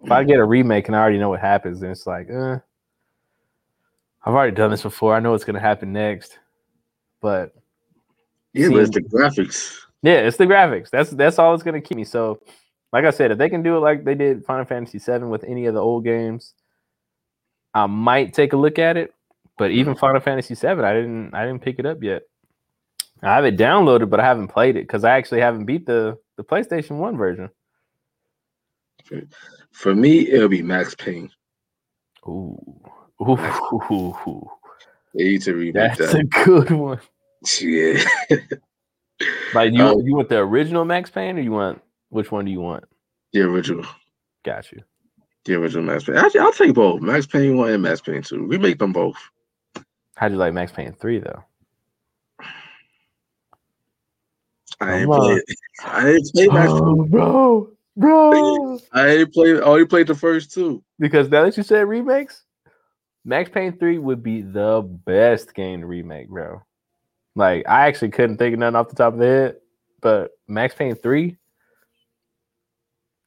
if I get a remake and I already know what happens, then it's like, uh, I've already done this before. I know what's gonna happen next. But yeah, seeing, but it's the graphics. Yeah, it's the graphics. That's that's all it's gonna keep me. So, like I said, if they can do it like they did Final Fantasy VII with any of the old games, I might take a look at it. But mm-hmm. even Final Fantasy VII, I didn't I didn't pick it up yet. I have it downloaded, but I haven't played it because I actually haven't beat the the PlayStation One version. For me, it'll be Max Payne. Ooh, ooh, ooh, ooh. They need to remake That's that. a good one. <laughs> Yeah. <laughs> like you, um, you want the original Max Payne, or you want which one do you want? The original. Got you. The original Max Payne. Actually, I'll take both. Max Payne one and Max Payne two. We make them both. How'd you like Max Payne three though? I ain't played. I ain't played oh, bro, bro. <laughs> I ain't played. I only played the first two. Because now that you said remakes, Max Payne three would be the best game to remake, bro. Like I actually couldn't think of nothing off the top of the head, but Max Payne three,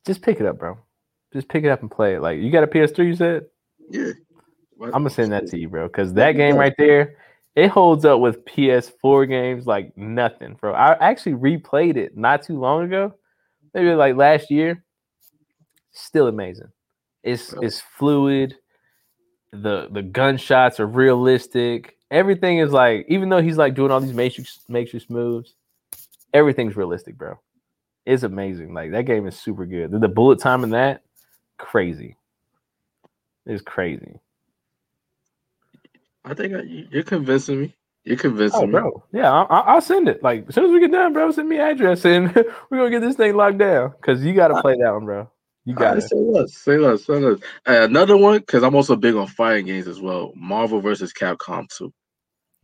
just pick it up, bro. Just pick it up and play it. Like you got a PS3, you said? Yeah. I'm gonna send that to you, bro. Because that game right there, it holds up with PS4 games like nothing, bro. I actually replayed it not too long ago, maybe like last year. Still amazing. It's it's fluid. The the gunshots are realistic. Everything is like, even though he's like doing all these matrix matrix moves, everything's realistic, bro. It's amazing. Like that game is super good. The bullet time in that, crazy. It's crazy. I think I, you're convincing me. You're convincing oh, me, bro. Yeah, I, will send it. Like as soon as we get done, bro, send me address and <laughs> we're gonna get this thing locked down. Cause you gotta play that one, bro. You got it. Say less. Say less. Say less. Uh, another one, because I'm also big on fighting games as well. Marvel versus Capcom 2.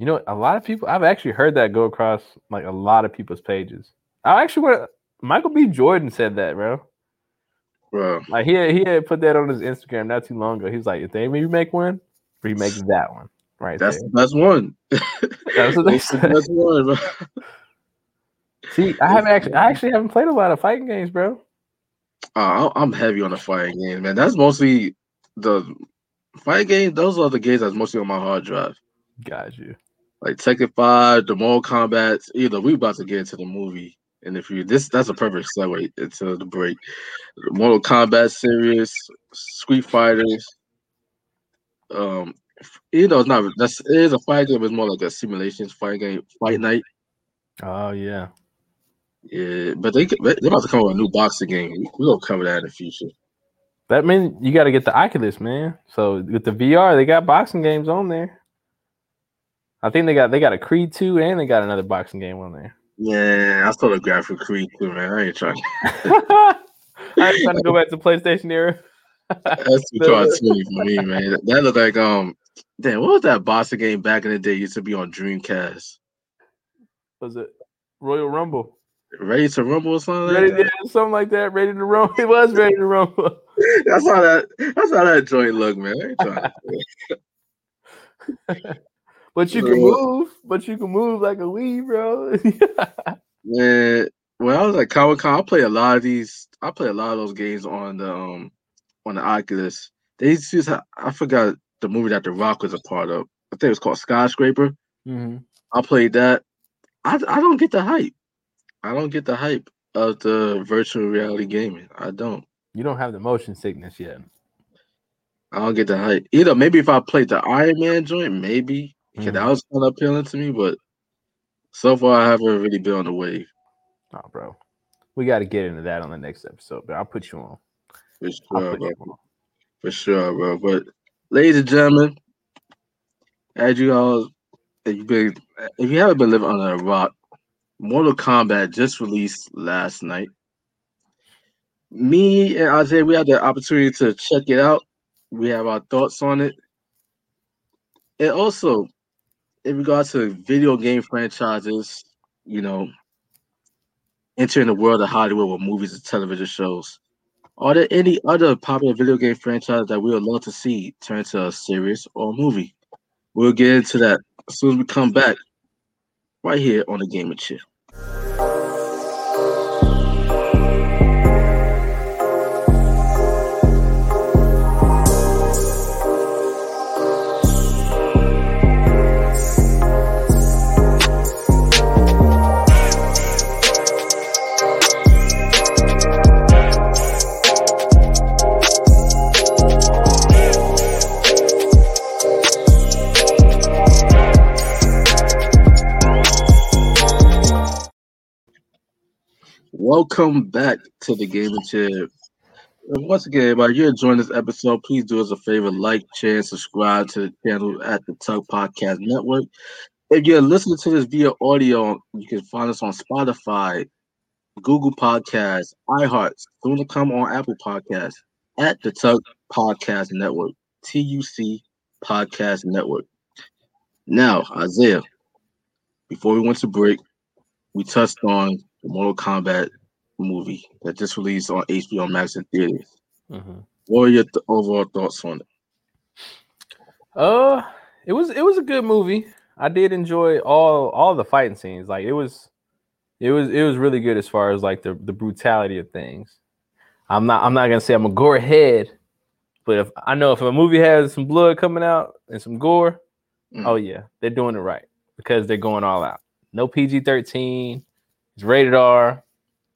You know, a lot of people. I've actually heard that go across like a lot of people's pages. I actually want Michael B. Jordan said that, bro. Bro, like he had, he had put that on his Instagram not too long ago. He was like, if they make one, remake that one. Right. That's there. the best one. That's <laughs> what they said. The best one. <laughs> See, I haven't actually I actually haven't played a lot of fighting games, bro. Uh, I'm heavy on the fighting game, man. That's mostly the fighting game. Those are the games that's mostly on my hard drive. Got you. Like Tekken Five, the Mortal Kombat. Either we about to get into the movie, and if you this, that's a perfect segue into the break. The Mortal Kombat series, Street Fighters, um, you know, it's not that's it is a fight game, it's more like a simulation fight game, fight night. Oh yeah. Yeah, but they they're about to come with a new boxing game. We're gonna cover that in the future. That means you got to get the Oculus, man. So with the VR, they got boxing games on there. I think they got they got a Creed two and they got another boxing game on there. Yeah, I saw the graphic Creed two, man. I ain't trying. <laughs> I ain't trying to go back to PlayStation era. That's too cartoony for me, man. That looked like um Damn, what was that boxing game back in the day? Used to be on Dreamcast. Was it Royal Rumble? Ready to Rumble or something? Ready, like yeah, something like that. Ready to Rumble. <laughs> It was Ready to Rumble. <laughs> that's how that that's how that joint look, man. I ain't trying to- but you can move. But you can move like a Wii, bro. Man, when I was at Comic Con, I play a lot of these. I play a lot of those games on the um on the Oculus. They used to use, I forgot the movie that The Rock was a part of. I think it was called Skyscraper. hmm I played that. I I don't get the hype. I don't get the hype of the virtual reality gaming. I don't. You don't have the motion sickness yet. I don't get the hype. Either maybe if I played the Iron Man joint, maybe because that Mhm. was kind of appealing to me. But so far, I haven't really been on the wave. Oh, bro. We got to get into that on the next episode, but I'll put you on. For sure, bro. on. For sure, bro. But ladies and gentlemen, as you all, if you been, if you haven't been living under a rock, Mortal Kombat just released last night. Me and Isaiah, we had the opportunity to check it out. We have our thoughts on it. And also, in regards to video game franchises, you know, entering the world of Hollywood with movies and television shows. Are there any other popular video game franchises that we would love to see turn into a series or a movie? We'll get into that as soon as we come back, right here on the Gaming Chair. Welcome back to the Chill. And once again, everybody, you're enjoying this episode. Please do us a favor, like, share, subscribe to the channel at the TUC Podcast Network. If you're listening to this via audio, you can find us on Spotify, Google Podcasts, iHeart, soon to come on Apple Podcasts at the TUC Podcast Network, TUC Podcast Network. Now, Isaiah, before we went to break, we touched on the Mortal Kombat movie that just released on HBO Max and theaters. Mhm. What are your th- overall thoughts on it? Uh, it was it was a good movie. I did enjoy all all the fighting scenes. Like it was, it was it was really good as far as like the the brutality of things. I'm not I'm not gonna say I'm a gore head, but if I know if a movie has some blood coming out and some gore, Mm. oh yeah, they're doing it right because they're going all out. No PG-13. It's rated R.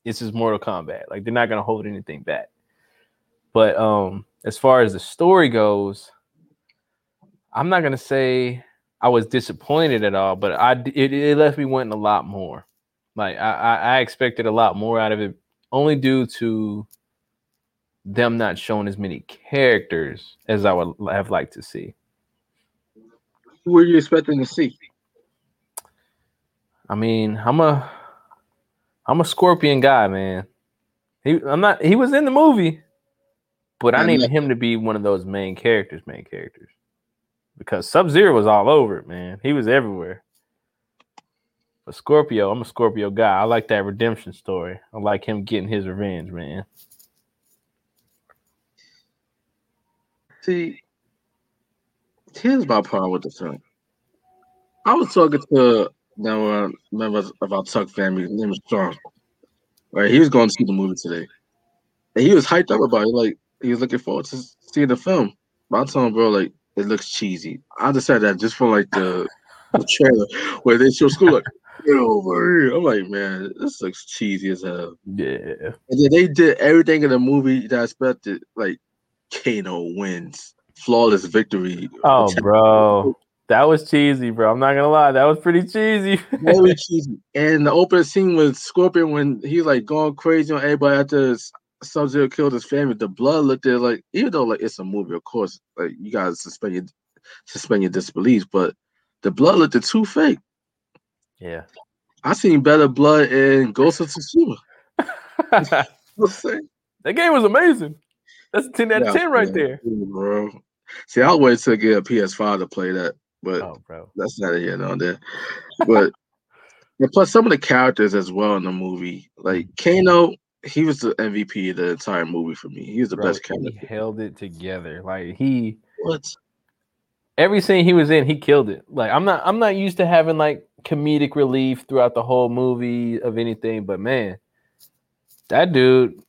This is Mortal Kombat. Like they're not gonna hold anything back. But um, as far as the story goes, I'm not gonna say I was disappointed at all, but I it, it left me wanting a lot more. Like I, I I expected a lot more out of it, only due to them not showing as many characters as I would have liked to see. Who were you expecting to see? I mean, I'm a I'm a Scorpion guy, man. He I'm not he was in the movie, but I I needed him to be one of those main characters, main characters. Because Sub Zero was all over it, man. He was everywhere. But Scorpio, I'm a Scorpio guy. I like that redemption story. I like him getting his revenge, man. See, here's my problem with the film. I was talking to now uh, members of our TUC family. His name is Strong. Right, he was going to see the movie today, and he was hyped up about it. Like he was looking forward to seeing the film. But I told him, bro, like it looks cheesy. I just said that just for like the, the trailer where they show school like get over here. I'm like, man, this looks cheesy as hell. Yeah. And then they did everything in the movie that I expected. Like Kano wins, flawless victory. Oh, bro. That was cheesy, bro. I'm not gonna lie. That was pretty cheesy. very cheesy. And the opening scene with Scorpion when he's like going crazy on everybody after Sub Zero killed his family. The blood looked there like even though like it's a movie, of course, like you gotta suspend your suspend your disbelief, but the blood looked too fake. yeah. I seen better blood in Ghost of Tsushima. <laughs> <laughs> that game was amazing. That's a 10 out of 10 right there. bro. See, I'll wait to get a PS5 to play that, but Oh, that's not here nor there. But <laughs> and plus some of the characters as well in the movie, like mm-hmm. Kano, he was the MVP of the entire movie for me. He was the Bro, best he character. held it together. Like he What? every scene he was in, he killed it. Like I'm not I'm not used to having like comedic relief throughout the whole movie of anything, but man, that dude,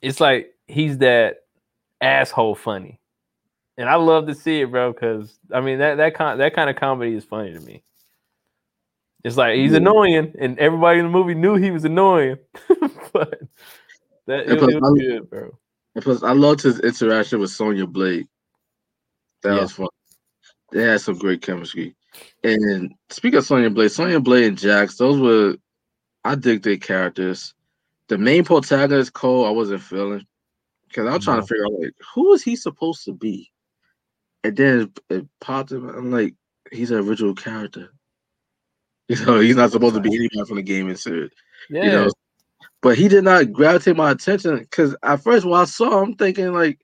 it's like he's that asshole funny. And I love to see it, bro, because I mean that that kind that kind of comedy is funny to me. It's like he's annoying, and everybody in the movie knew he was annoying, <laughs> but that it, plus, it was I'm- good, bro. Plus, I loved his interaction with Sonya Blade. That Yeah. was fun. They had some great chemistry. And speaking of Sonya Blade, Sonya Blade and Jax, those were I dig their characters. The main protagonist, Cole, I wasn't feeling because I was trying to figure out like who is he supposed to be, and then it, popped in. I'm like, he's an original character. <laughs> You know, he's not supposed to be anybody from the gaming series. Yeah, You know, but he did not gravitate my attention because at first when I saw him, I'm thinking like,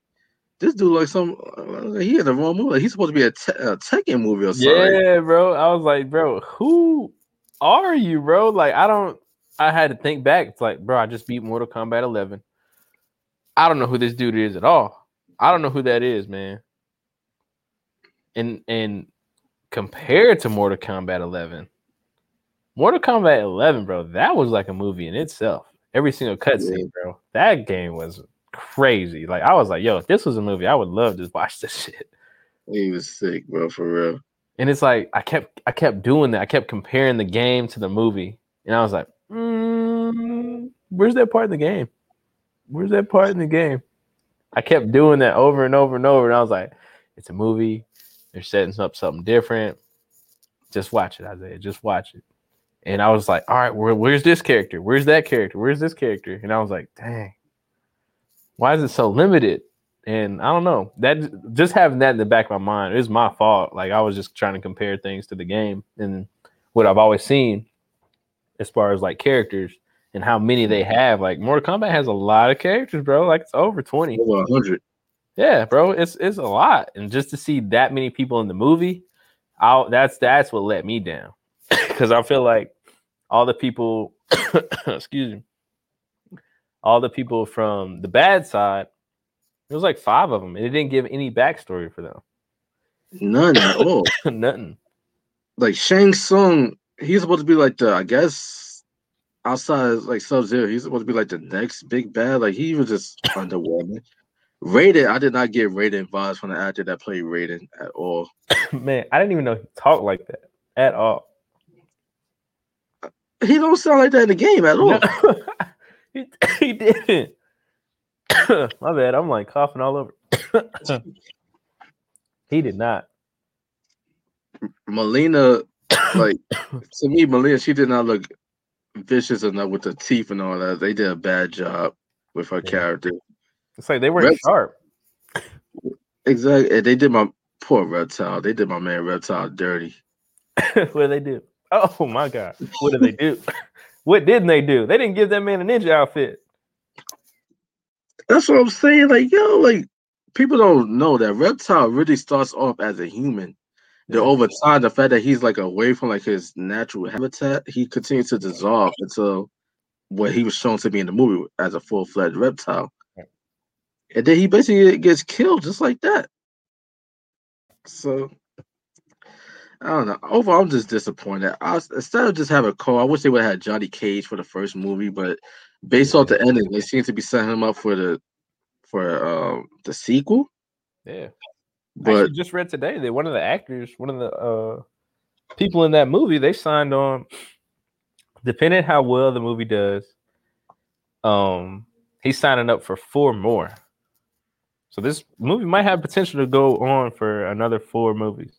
this dude like some uh, he in the wrong movie. Like, he's supposed to be a, te- a Tekken movie or something. Yeah, bro. I was like, bro, who are you, bro? Like, I don't. I had to think back. It's like, bro, I just beat Mortal Kombat 11. I don't know who this dude is at all. I don't know who that is, man. And and compared to Mortal Kombat 11, Mortal Kombat 11, bro, that was like a movie in itself. Every single cutscene, bro. That game was crazy. Like, I was like, yo, if this was a movie, I would love to watch <laughs> this shit. He was sick, bro, for real. And it's like I kept I kept doing that. I kept comparing the game to the movie, and I was like, mm, "Where's that part in the game? Where's that part in the game?" I kept doing that over and over and over, and I was like, "It's a movie. They're setting up something different. Just watch it, Isaiah. Just watch it." And I was like, "All right, where, where's this character? Where's that character? Where's this character?" And I was like, "Dang, why is it so limited?" And I don't know that just having that in the back of my mind is my fault. Like I was just trying to compare things to the game and what I've always seen as far as like characters and how many they mm-hmm. have. Like Mortal Kombat has a lot of characters, bro. Like it's over 20. Over hundred. Yeah, bro. It's it's a lot. And just to see that many people in the movie, I that's that's what let me down. <coughs> Cause I feel like all the people <coughs> excuse me, all the people from the bad side, it was like five of them, and it didn't give any backstory for them. None at <coughs> all. Nothing. like Shang Tsung, he's supposed to be like the I guess outside like Sub Zero, he's supposed to be like the next big bad. Like he was just underwhelming. Raiden, I did not get Raiden vibes from the actor that played Raiden at all. <coughs> Man, I didn't even know he talked like that at all. He don't sound like that in the game at all. No, <laughs> he, <coughs> he didn't. <coughs> My bad. I'm like coughing all over. he did not. Mileena, like to me, Mileena, she did not look vicious enough with the teeth and all that. They did a bad job with her Yeah. character. It's like they Red- sharp. Exactly. And they did my poor reptile. They did my man reptile dirty. <laughs> what did they do? Oh my god. What did they do? <laughs> what didn't they do? They didn't give that man a ninja outfit. That's what I'm saying. Like, yo, like people don't know that reptile really starts off as a human. Then Yeah. over time, the fact that he's like away from like his natural habitat, he continues to dissolve until what he was shown to be in the movie as a full fledged reptile. And then he basically gets killed just like that. So I don't know. Overall, I'm just disappointed. I was, instead of just having Cole, I wish they would have had Johnny Cage for the first movie, but based off the ending, they seem to be setting him up for the for um the sequel. Yeah. But just read today that one of the actors, one of the uh people in that movie, they signed on. Depending how well the movie does, um, he's signing up for four more. So this movie might have potential to go on for another four movies.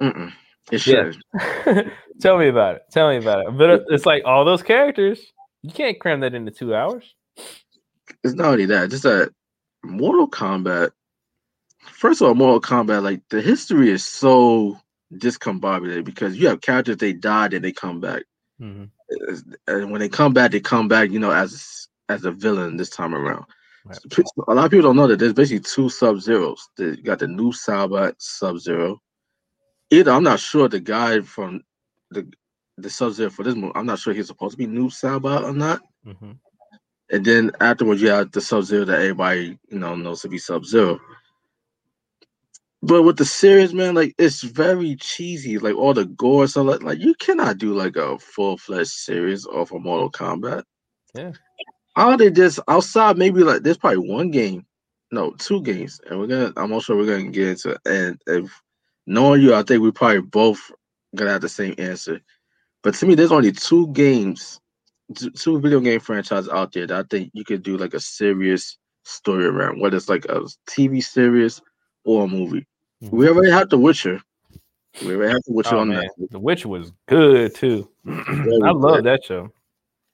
mm-mm, it Yeah. should. <laughs> Tell me about it. Tell me about it. But it's like all those characters, you can't cram that into two hours. It's not only that, just that Mortal Kombat. First of all, Mortal Kombat, like the history is so discombobulated because you have characters they died and they come back. Mhm. and when they come back, they come back, you know, as as a villain this time around. A lot of people don't know that there's basically two Sub Zeros. You got the Noob Saibot Sub Zero. Either I'm not sure the guy from the the Sub Zero for this movie. I'm not sure he's supposed to be Noob Saibot or not. Mhm. and then afterwards you have the Sub Zero that everybody you know knows to be Sub Zero. But with the series, man, like it's very cheesy. Like all the gore so like, like you cannot do like a full fledged series off of Mortal Kombat. Yeah. How they just outside maybe like there's probably one game, no, two games, and we're gonna I'm also we're gonna get into and if knowing you, I think we probably both gonna have the same answer. But to me, there's only two games, two video game franchises out there that I think you could do like a serious story around, whether it's like a TV series or a movie. Mhm. We already have The Witcher. We already have The Witcher Oh, on man. Netflix. The Witcher was good too. I love that show.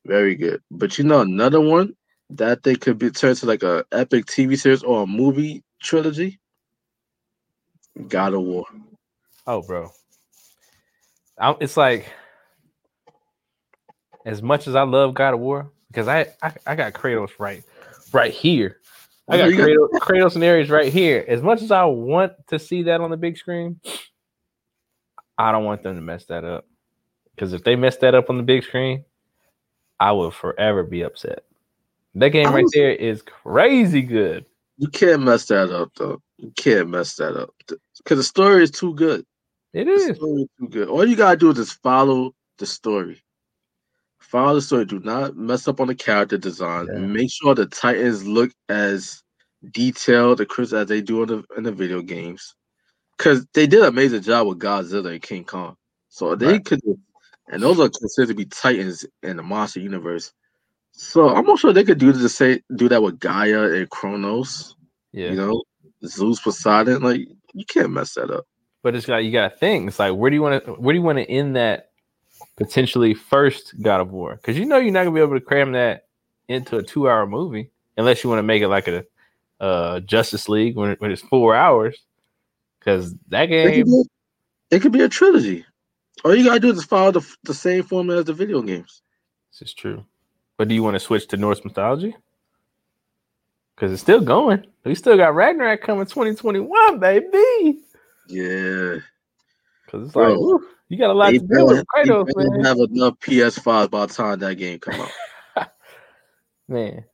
Very good. But you know another one that they could be turned to like a epic TV series or a movie trilogy? God of War. Oh, bro. I, it's like as much as I love God of War, because I I, I got Kratos right right here. I got Kratos, Kratos and Ares right here. As much as I want to see that on the big screen, I don't want them to mess that up. Because if they mess that up on the big screen, I will forever be upset. That game I right there is crazy good. You can't mess that up though. You can't mess that up. Because the story is too good. It is. The story is too good. All you gotta do is just follow the story. Follow the story. Do not mess up on the character design. Yeah. Make sure the Titans look as detailed and crisp as they do in the in the video games. Cause they did an amazing job with Godzilla and King Kong. So they Right. could and those are considered to be titans in the monster universe. So I'm not sure they could do the say do that with Gaia and Kronos. Yeah. You know, Zeus Poseidon. Like you can't mess that up. But it's got you got. It's like where do you want to where do you want to end that potentially first God of War? Because you know you're not gonna be able to cram that into a two hour movie unless you want to make it like a uh Justice League when, when it's four hours. Because that It game, could, be, it could be a trilogy. All you gotta do is follow the, the same format as the video games. this is true. But do you want to switch to Norse mythology? Because it's still going. We still got Ragnarok coming 2021, baby. Yeah, Because it's Bro, like woo, you got a lot to do with Kratos, man. have enough PS5 by the time that game come out. <laughs> man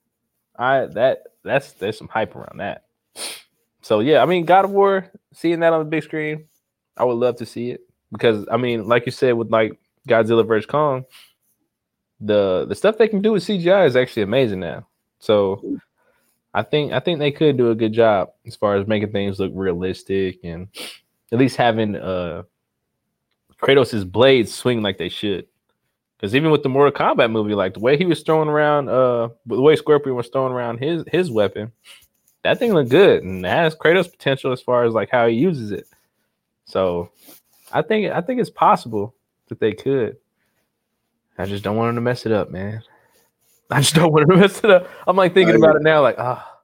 i that that's there's some hype around that so yeah i mean god of war seeing that on the big screen i would love to see it because i mean like you said with like godzilla vs kong the the stuff they can do with cgi is actually amazing now so i think i think they could do a good job as far as making things look realistic and at least having uh kratos's blades swing like they should because even with the Mortal Kombat movie, like the way he was throwing around, uh, the way Scorpion was throwing around his his weapon, that thing looked good and that has Kratos potential as far as like how he uses it. So, I think I think it's possible that they could. I just don't want them to mess it up, man. I just don't want to mess it up. I'm like thinking about it now, like, ah,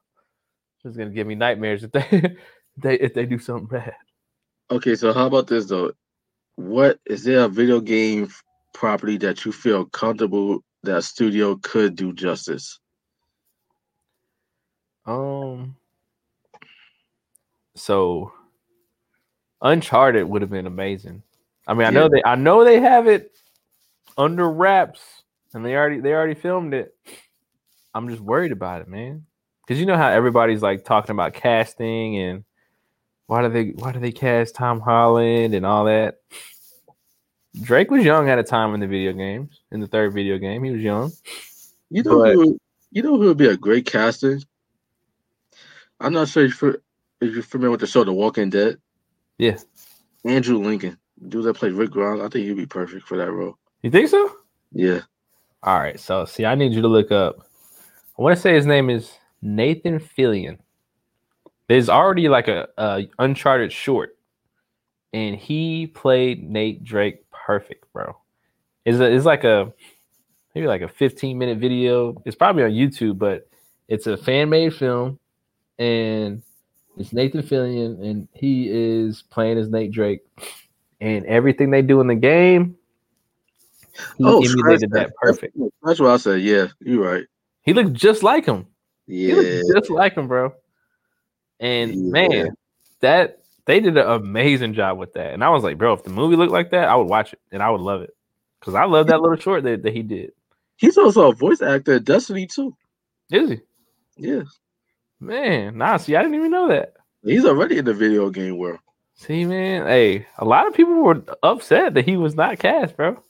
this is gonna give me nightmares if they <laughs> if they if they do something bad. Okay, so how about this though? What is there a video game property that you feel comfortable that studio could do justice? Um. So, Uncharted would have been amazing. I mean, I know Yeah. they, I know they have it under wraps, and they already, they already filmed it. I'm just worried about it, man, because you know how everybody's like talking about casting and why do they, why do they cast Tom Holland and all that. Drake was young at a time in the video games. In the third video game, he was young. You know But- who you know who would be a great casting? I'm not sure if you're, if you're familiar with the show The Walking Dead. Yeah, Andrew Lincoln, dude that played Rick Grimes. I think he'd be perfect for that role. you think so? Yeah. All right, so see, I need you to look up. I want to say his name is Nathan Fillion. There's already like a, a Uncharted short, and he played Nate Drake perfect, bro. It's a, it's like a maybe like a 15 minute video. It's probably on YouTube, but it's a fan made film, and it's Nathan Fillion, and he is playing as Nate Drake, and everything they do in the game, he Oh, emulated that perfect. That's, what I said. Yeah, you're right. He looked just like him. Yeah. just like him, bro. And Yeah. man, that they did an amazing job with that. And I was like, bro, if the movie looked like that, I would watch it and I would love it. Because I love that little short that, that he did. He's also a voice actor at Destiny too. Is he? Yeah, Man, nah, see, I didn't even know that. he's already in the video game world. See, man, hey, a lot of people were upset that he was not cast, bro.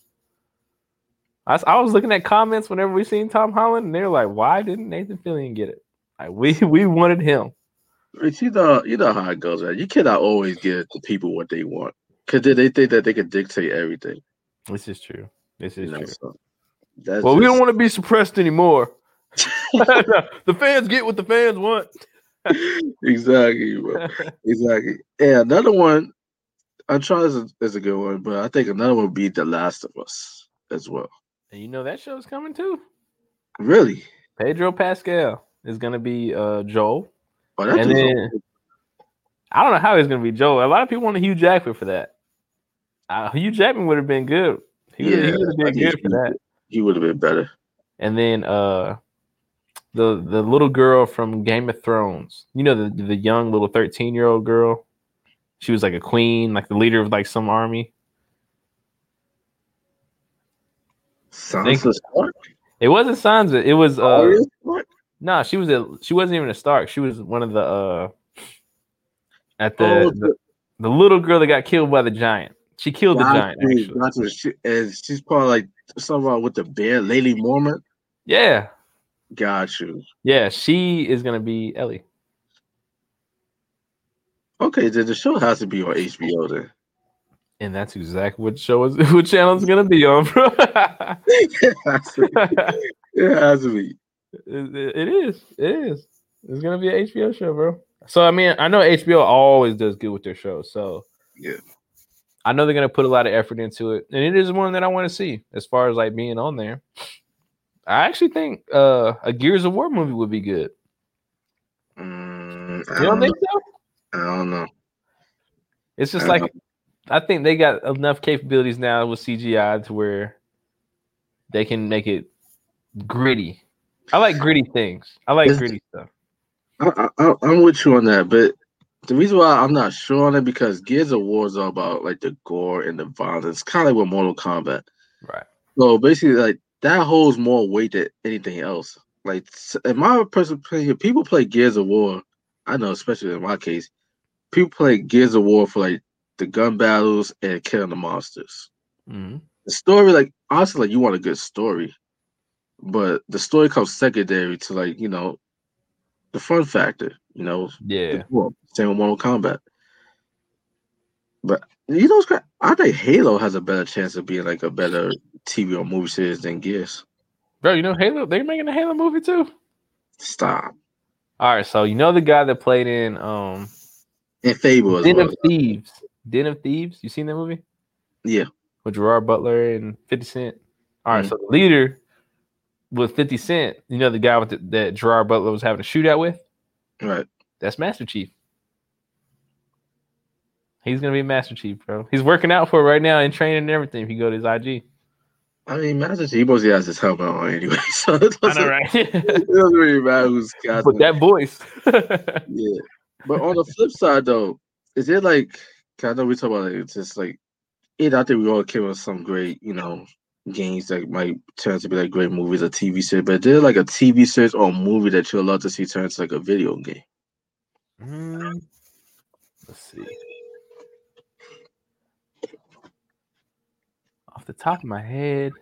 I, I was looking at comments whenever we seen Tom Holland, and they're like, "Why didn't Nathan Fillion get it? Like, we <laughs> we wanted him." But you know, you know how it goes, right? You cannot always give the people what they want because they, they think that they can dictate everything. This is true. This You is know, true. so that's Well, we don't want to be suppressed anymore. <laughs> the fans get what the fans want. <laughs> exactly, bro. exactly. Yeah, another one. Uncharted is a, is a good one, but I think another one would be The Last of Us as well. and you know that show's coming too. Really? Pedro Pascal is gonna be uh Joel. Oh, And then- I don't know how he's gonna be Joel. A lot of people want a Hugh Jackman for that. Uh, Hugh Jackman would have been good. He would have been good for that. he would have been better. And then uh the the little girl from Game of Thrones. You know the the young little 13 year old girl. She was like a queen, like the leader of like some army. Sansa Stark? It wasn't Sansa. It was uh Stark? no, she was a she wasn't even a Stark. She was one of the uh at the Oh, the, the little girl that got killed by the giant. She killed the giant actually. She, and she's probably like something with the bear, Lady Mormont. Yeah. Got you. Yeah, she is gonna be Ellie. Okay, then the show has to be on HBO then. And that's exactly what show is <laughs> what channel is gonna be on, bro. it, has to, it has to be. It, it is. It is. It's gonna be an HBO show, bro. So I mean, I know HBO always does good with their shows, so Yeah. I know they're gonna put a lot of effort into it, and it is one that I want to see as far as like being on there. I actually think uh, a Gears of War movie would be good. Mm, You don't know. think so? I don't know. It's just I like don't I think they got enough capabilities now with CGI to where they can make it gritty. I like gritty things. I like It's- gritty stuff. I, I, I'm with you on that, but the reason why I'm not sure on it because Gears of War is all about like the gore and the violence, kind of like with Mortal Kombat. Right. So basically, like that holds more weight than anything else. Like in my personal opinion, people play Gears of War. I know, especially in my case, people play Gears of War for like the gun battles and killing the monsters. Mhm. The story, like honestly, like you want a good story, but the story comes secondary to like you know the fun factor. You know, Yeah. the. Same with Mortal Kombat. But you know, I think Halo has a better chance of being like a better TV or movie series than Gears. Bro, you know Halo, they're making a Halo movie too. Stop. All right, so you know the guy that played in um And Fable Den well. of Thieves. Den of Thieves. You seen that movie? Yeah. With Gerard Butler and 50 Cent. All right, Mhm. so the leader with 50 Cent, you know the guy with the, that Gerard Butler was having a shootout with? Right. That's Master Chief. He's gonna be Master Chief, bro. He's working out for it right now and training and everything. If you go to his IG, I mean, Master Chief mostly has his helmet on anyway, <laughs> so it doesn't, know, right? <laughs> it doesn't really matter who's but that voice, <laughs> Yeah. But on the flip side, though, is it like? I know we talk about it, it's just like, it, I think we all came with some great, you know, games that might turn out to be like great movies or TV series, but is there like a TV series or movie that you'd love to see turn into like a video game? Mm, let's see. Off the top of my head,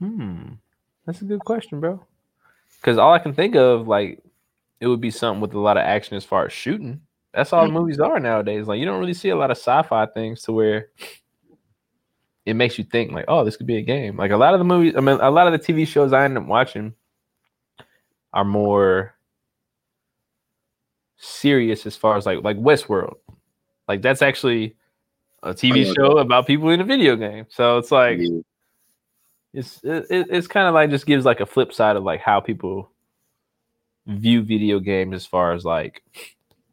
hmm, that's a good question, bro. Because all I can think of, like, it would be something with a lot of action as far as shooting. That's all Mhm. movies are nowadays. Like, you don't really see a lot of sci-fi things to where it makes you think, like, oh, this could be a game. Like a lot of the movies, I mean, a lot of the TV shows I end up watching are more serious as far as like like Westworld. Like that's actually a oh, TV know show about people in a video game. So it's like Yeah. it's it, it- it's kind of like just gives like a flip side of like how people view video games as far as like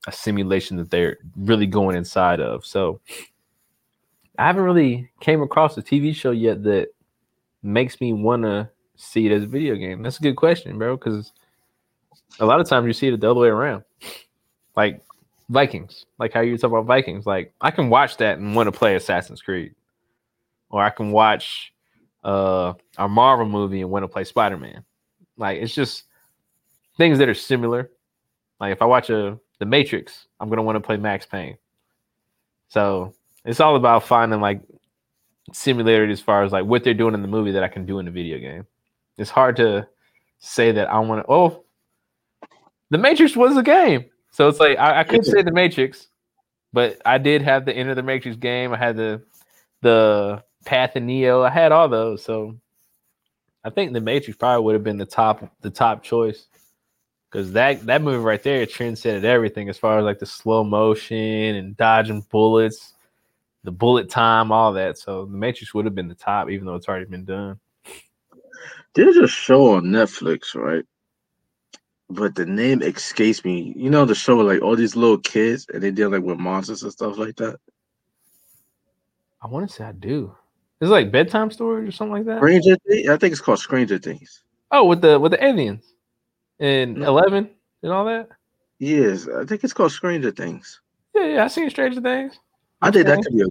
a simulation that they're really going inside of. So I haven't really came across a TV show yet that makes me want to see it as a video game. That's a good question, bro, because a lot of times you see it the other way around. Like Vikings, like how you talk about Vikings. Like I can watch that and want to play Assassin's Creed, or I can watch uh, a Marvel movie and want to play Spider Man. Like it's just things that are similar. Like if I watch a The Matrix, I'm gonna want to play Max Payne. So it's all about finding like similarity as far as like what they're doing in the movie that I can do in the video game. It's hard to say that I want to. Oh, The Matrix was a game, so it's like I, I could say The Matrix, but I did have the Enter the Matrix game. I had the the Path of Neo. I had all those, so I think The Matrix probably would have been the top the top choice because that that movie right there transcended everything as far as like the slow motion and dodging bullets, the bullet time, all that. So The Matrix would have been the top, even though it's already been done. There's a show on Netflix, right? But the name escapes me. You know the show with like all these little kids and they deal like with monsters and stuff like that. I want to say I do. Is it like bedtime stories or something like that? Stranger Things? I think it's called Stranger Things. Oh, with the with the aliens and No. Eleven and all that. Yes, I think it's called Stranger Things. Yeah, yeah, I seen Stranger Things. I think that could be a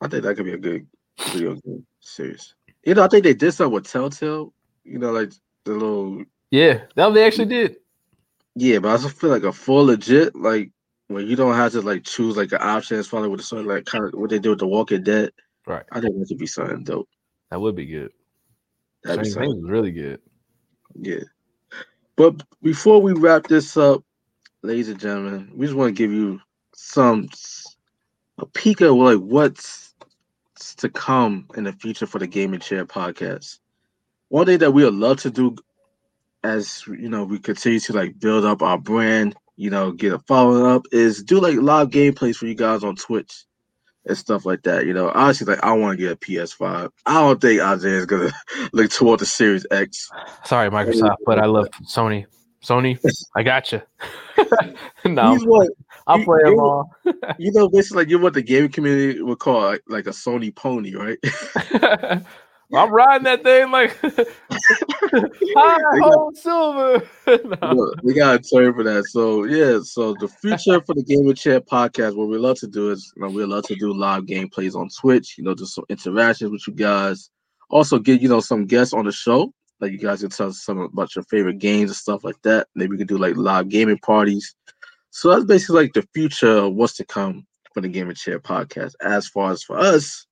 I think that could be a good video game series. You know, I think they did something with Telltale. You know, like the little Yeah, that they actually did. yeah, but I also feel like a full legit like when you don't have to like choose like an option as far with the sort of like kind of what they do with the Walking Dead. Right. I think that could be something dope. That would be good. That'd be something. Really good. Yeah. But before we wrap this up, ladies and gentlemen, we just want to give you some a peek of like what's to come in the future for the Gaming Chair podcast. One thing that we would love to do as you know we continue to like build up our brand, you know, get a following up is do like live gameplays for you guys on Twitch and stuff like that. You know, honestly, like I want to get a PS5. I don't think Isaiah is gonna <laughs> look toward the Series X. Sorry, Microsoft, but I love Sony. Sony, I got you. <laughs> no, what I'll you- play them you- all. <laughs> you know, basically like you're what the gaming community would call like, like a Sony pony, right? I'm riding that thing like <laughs> high home silver. <laughs> No. Look, we got a term for that. So yeah, so the future for the Gaming Chair podcast, what we love to do is you know, we love to do live gameplays on Twitch, you know, just some interactions with you guys. Also get, you know, some guests on the show. Like you guys can tell us some about your favorite games and stuff like that. Maybe we can do like live gaming parties. So that's basically like the future of what's to come for the Gaming Chair podcast. As far as for us,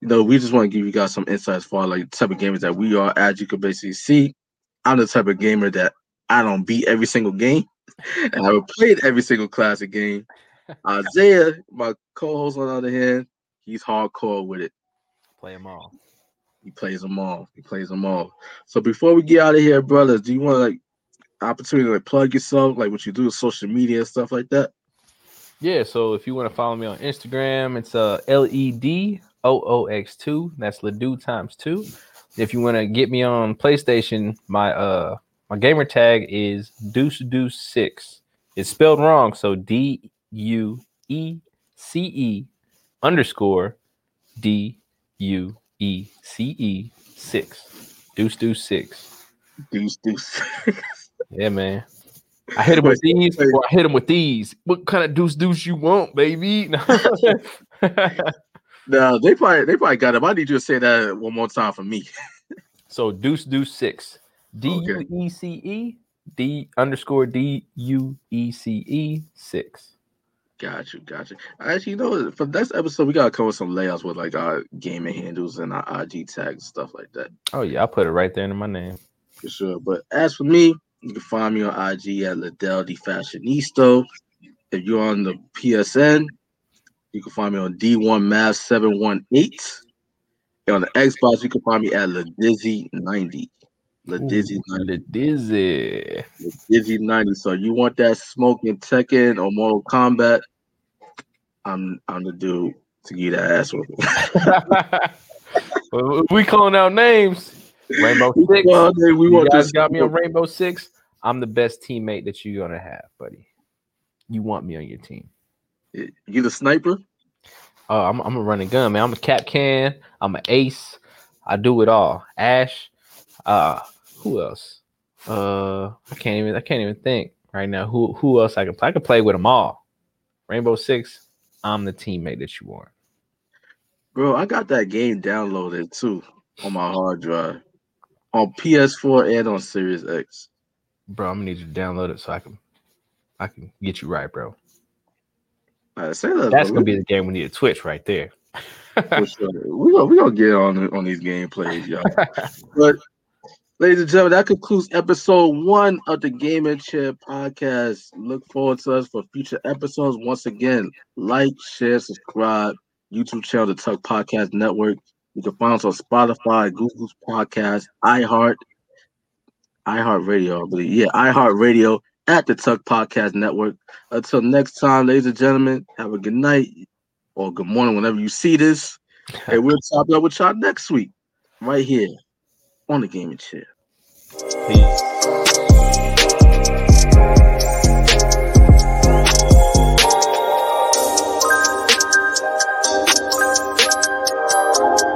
you know, we just want to give you guys some insights for like the type of gamers that we are. As you can basically see, I'm the type of gamer that I don't beat every single game, <laughs> and I've played every single classic game. Isaiah, my co-host on the other hand, he's hardcore with it. Play them all. He plays them all. He plays them all. So before we get out of here, brothers, do you want like opportunity to like, plug yourself, like what you do with social media and stuff like that? Yeah, so if you want to follow me on Instagram, it's uh, LED OOX2. That's Ledoux times two. If you want to get me on PlayStation, my uh my gamer tag is Deuce Deuce Six. It's spelled wrong, so D U E C E underscore D U E C E six. Deuce Deuce Six. Deuce Deuce yeah, man. I hit him with these. I hit him with these. What kind of deuce deuce you want, baby? <laughs> <laughs> no, they probably they probably got him. I need you to say that one more time for me. <laughs> so deuce deuce six. D U E C E D underscore D U E C E six. Got you, got you. Actually, you know, for next episode, we gotta cover some layouts with like our gaming handles and our IG tags and stuff like that. Oh yeah, I'll put it right there in my name. for sure. But as for me, you can find me on IG at Ladale the Fashionisto. If you're on the PSN, you can find me on D1 Mav 718. And on the Xbox, you can find me at LaDizzy90. LaDizzy90. The dizzy. LaDizzy90. So you want that smoking Tekken or Mortal Kombat? I'm I'm the dude to get that ass with. <laughs> We calling out names. Rainbow Six. Well, then we you want guys got me on Rainbow Six. I'm the best teammate that you're gonna have, buddy. You want me on your team. You the sniper? Oh, I'm, I'm a running gun, man. I'm a cap can. I'm an ace. I do it all. Ash. Uh, who else? Uh, I can't even. I can't even think right now. Who who else I can play? I can play with them all. Rainbow Six. I'm the teammate that you want. Bro, I got that game downloaded too. on my hard drive on PS4 and on Series X. Bro, I'm gonna need you to download it so I can I can get you right, bro. Say That's gonna be the game we need to Twitch right there. for sure. We gonna we gonna get on on these gameplays, y'all. <laughs> but ladies and gentlemen, that concludes episode one of the Gaming Chair podcast. Look forward to us for future episodes. Once again, like, share, subscribe. YouTube channel, the TUC Podcast Network. You can find us on Spotify, Google's Podcast, iHeart, iHeart Radio, I believe. Yeah, iHeart Radio at the TUC Podcast Network. Until next time, ladies and gentlemen, have a good night or good morning whenever you see this. <laughs> and we'll top up with y'all next week, right here on the Gaming Chair. Peace.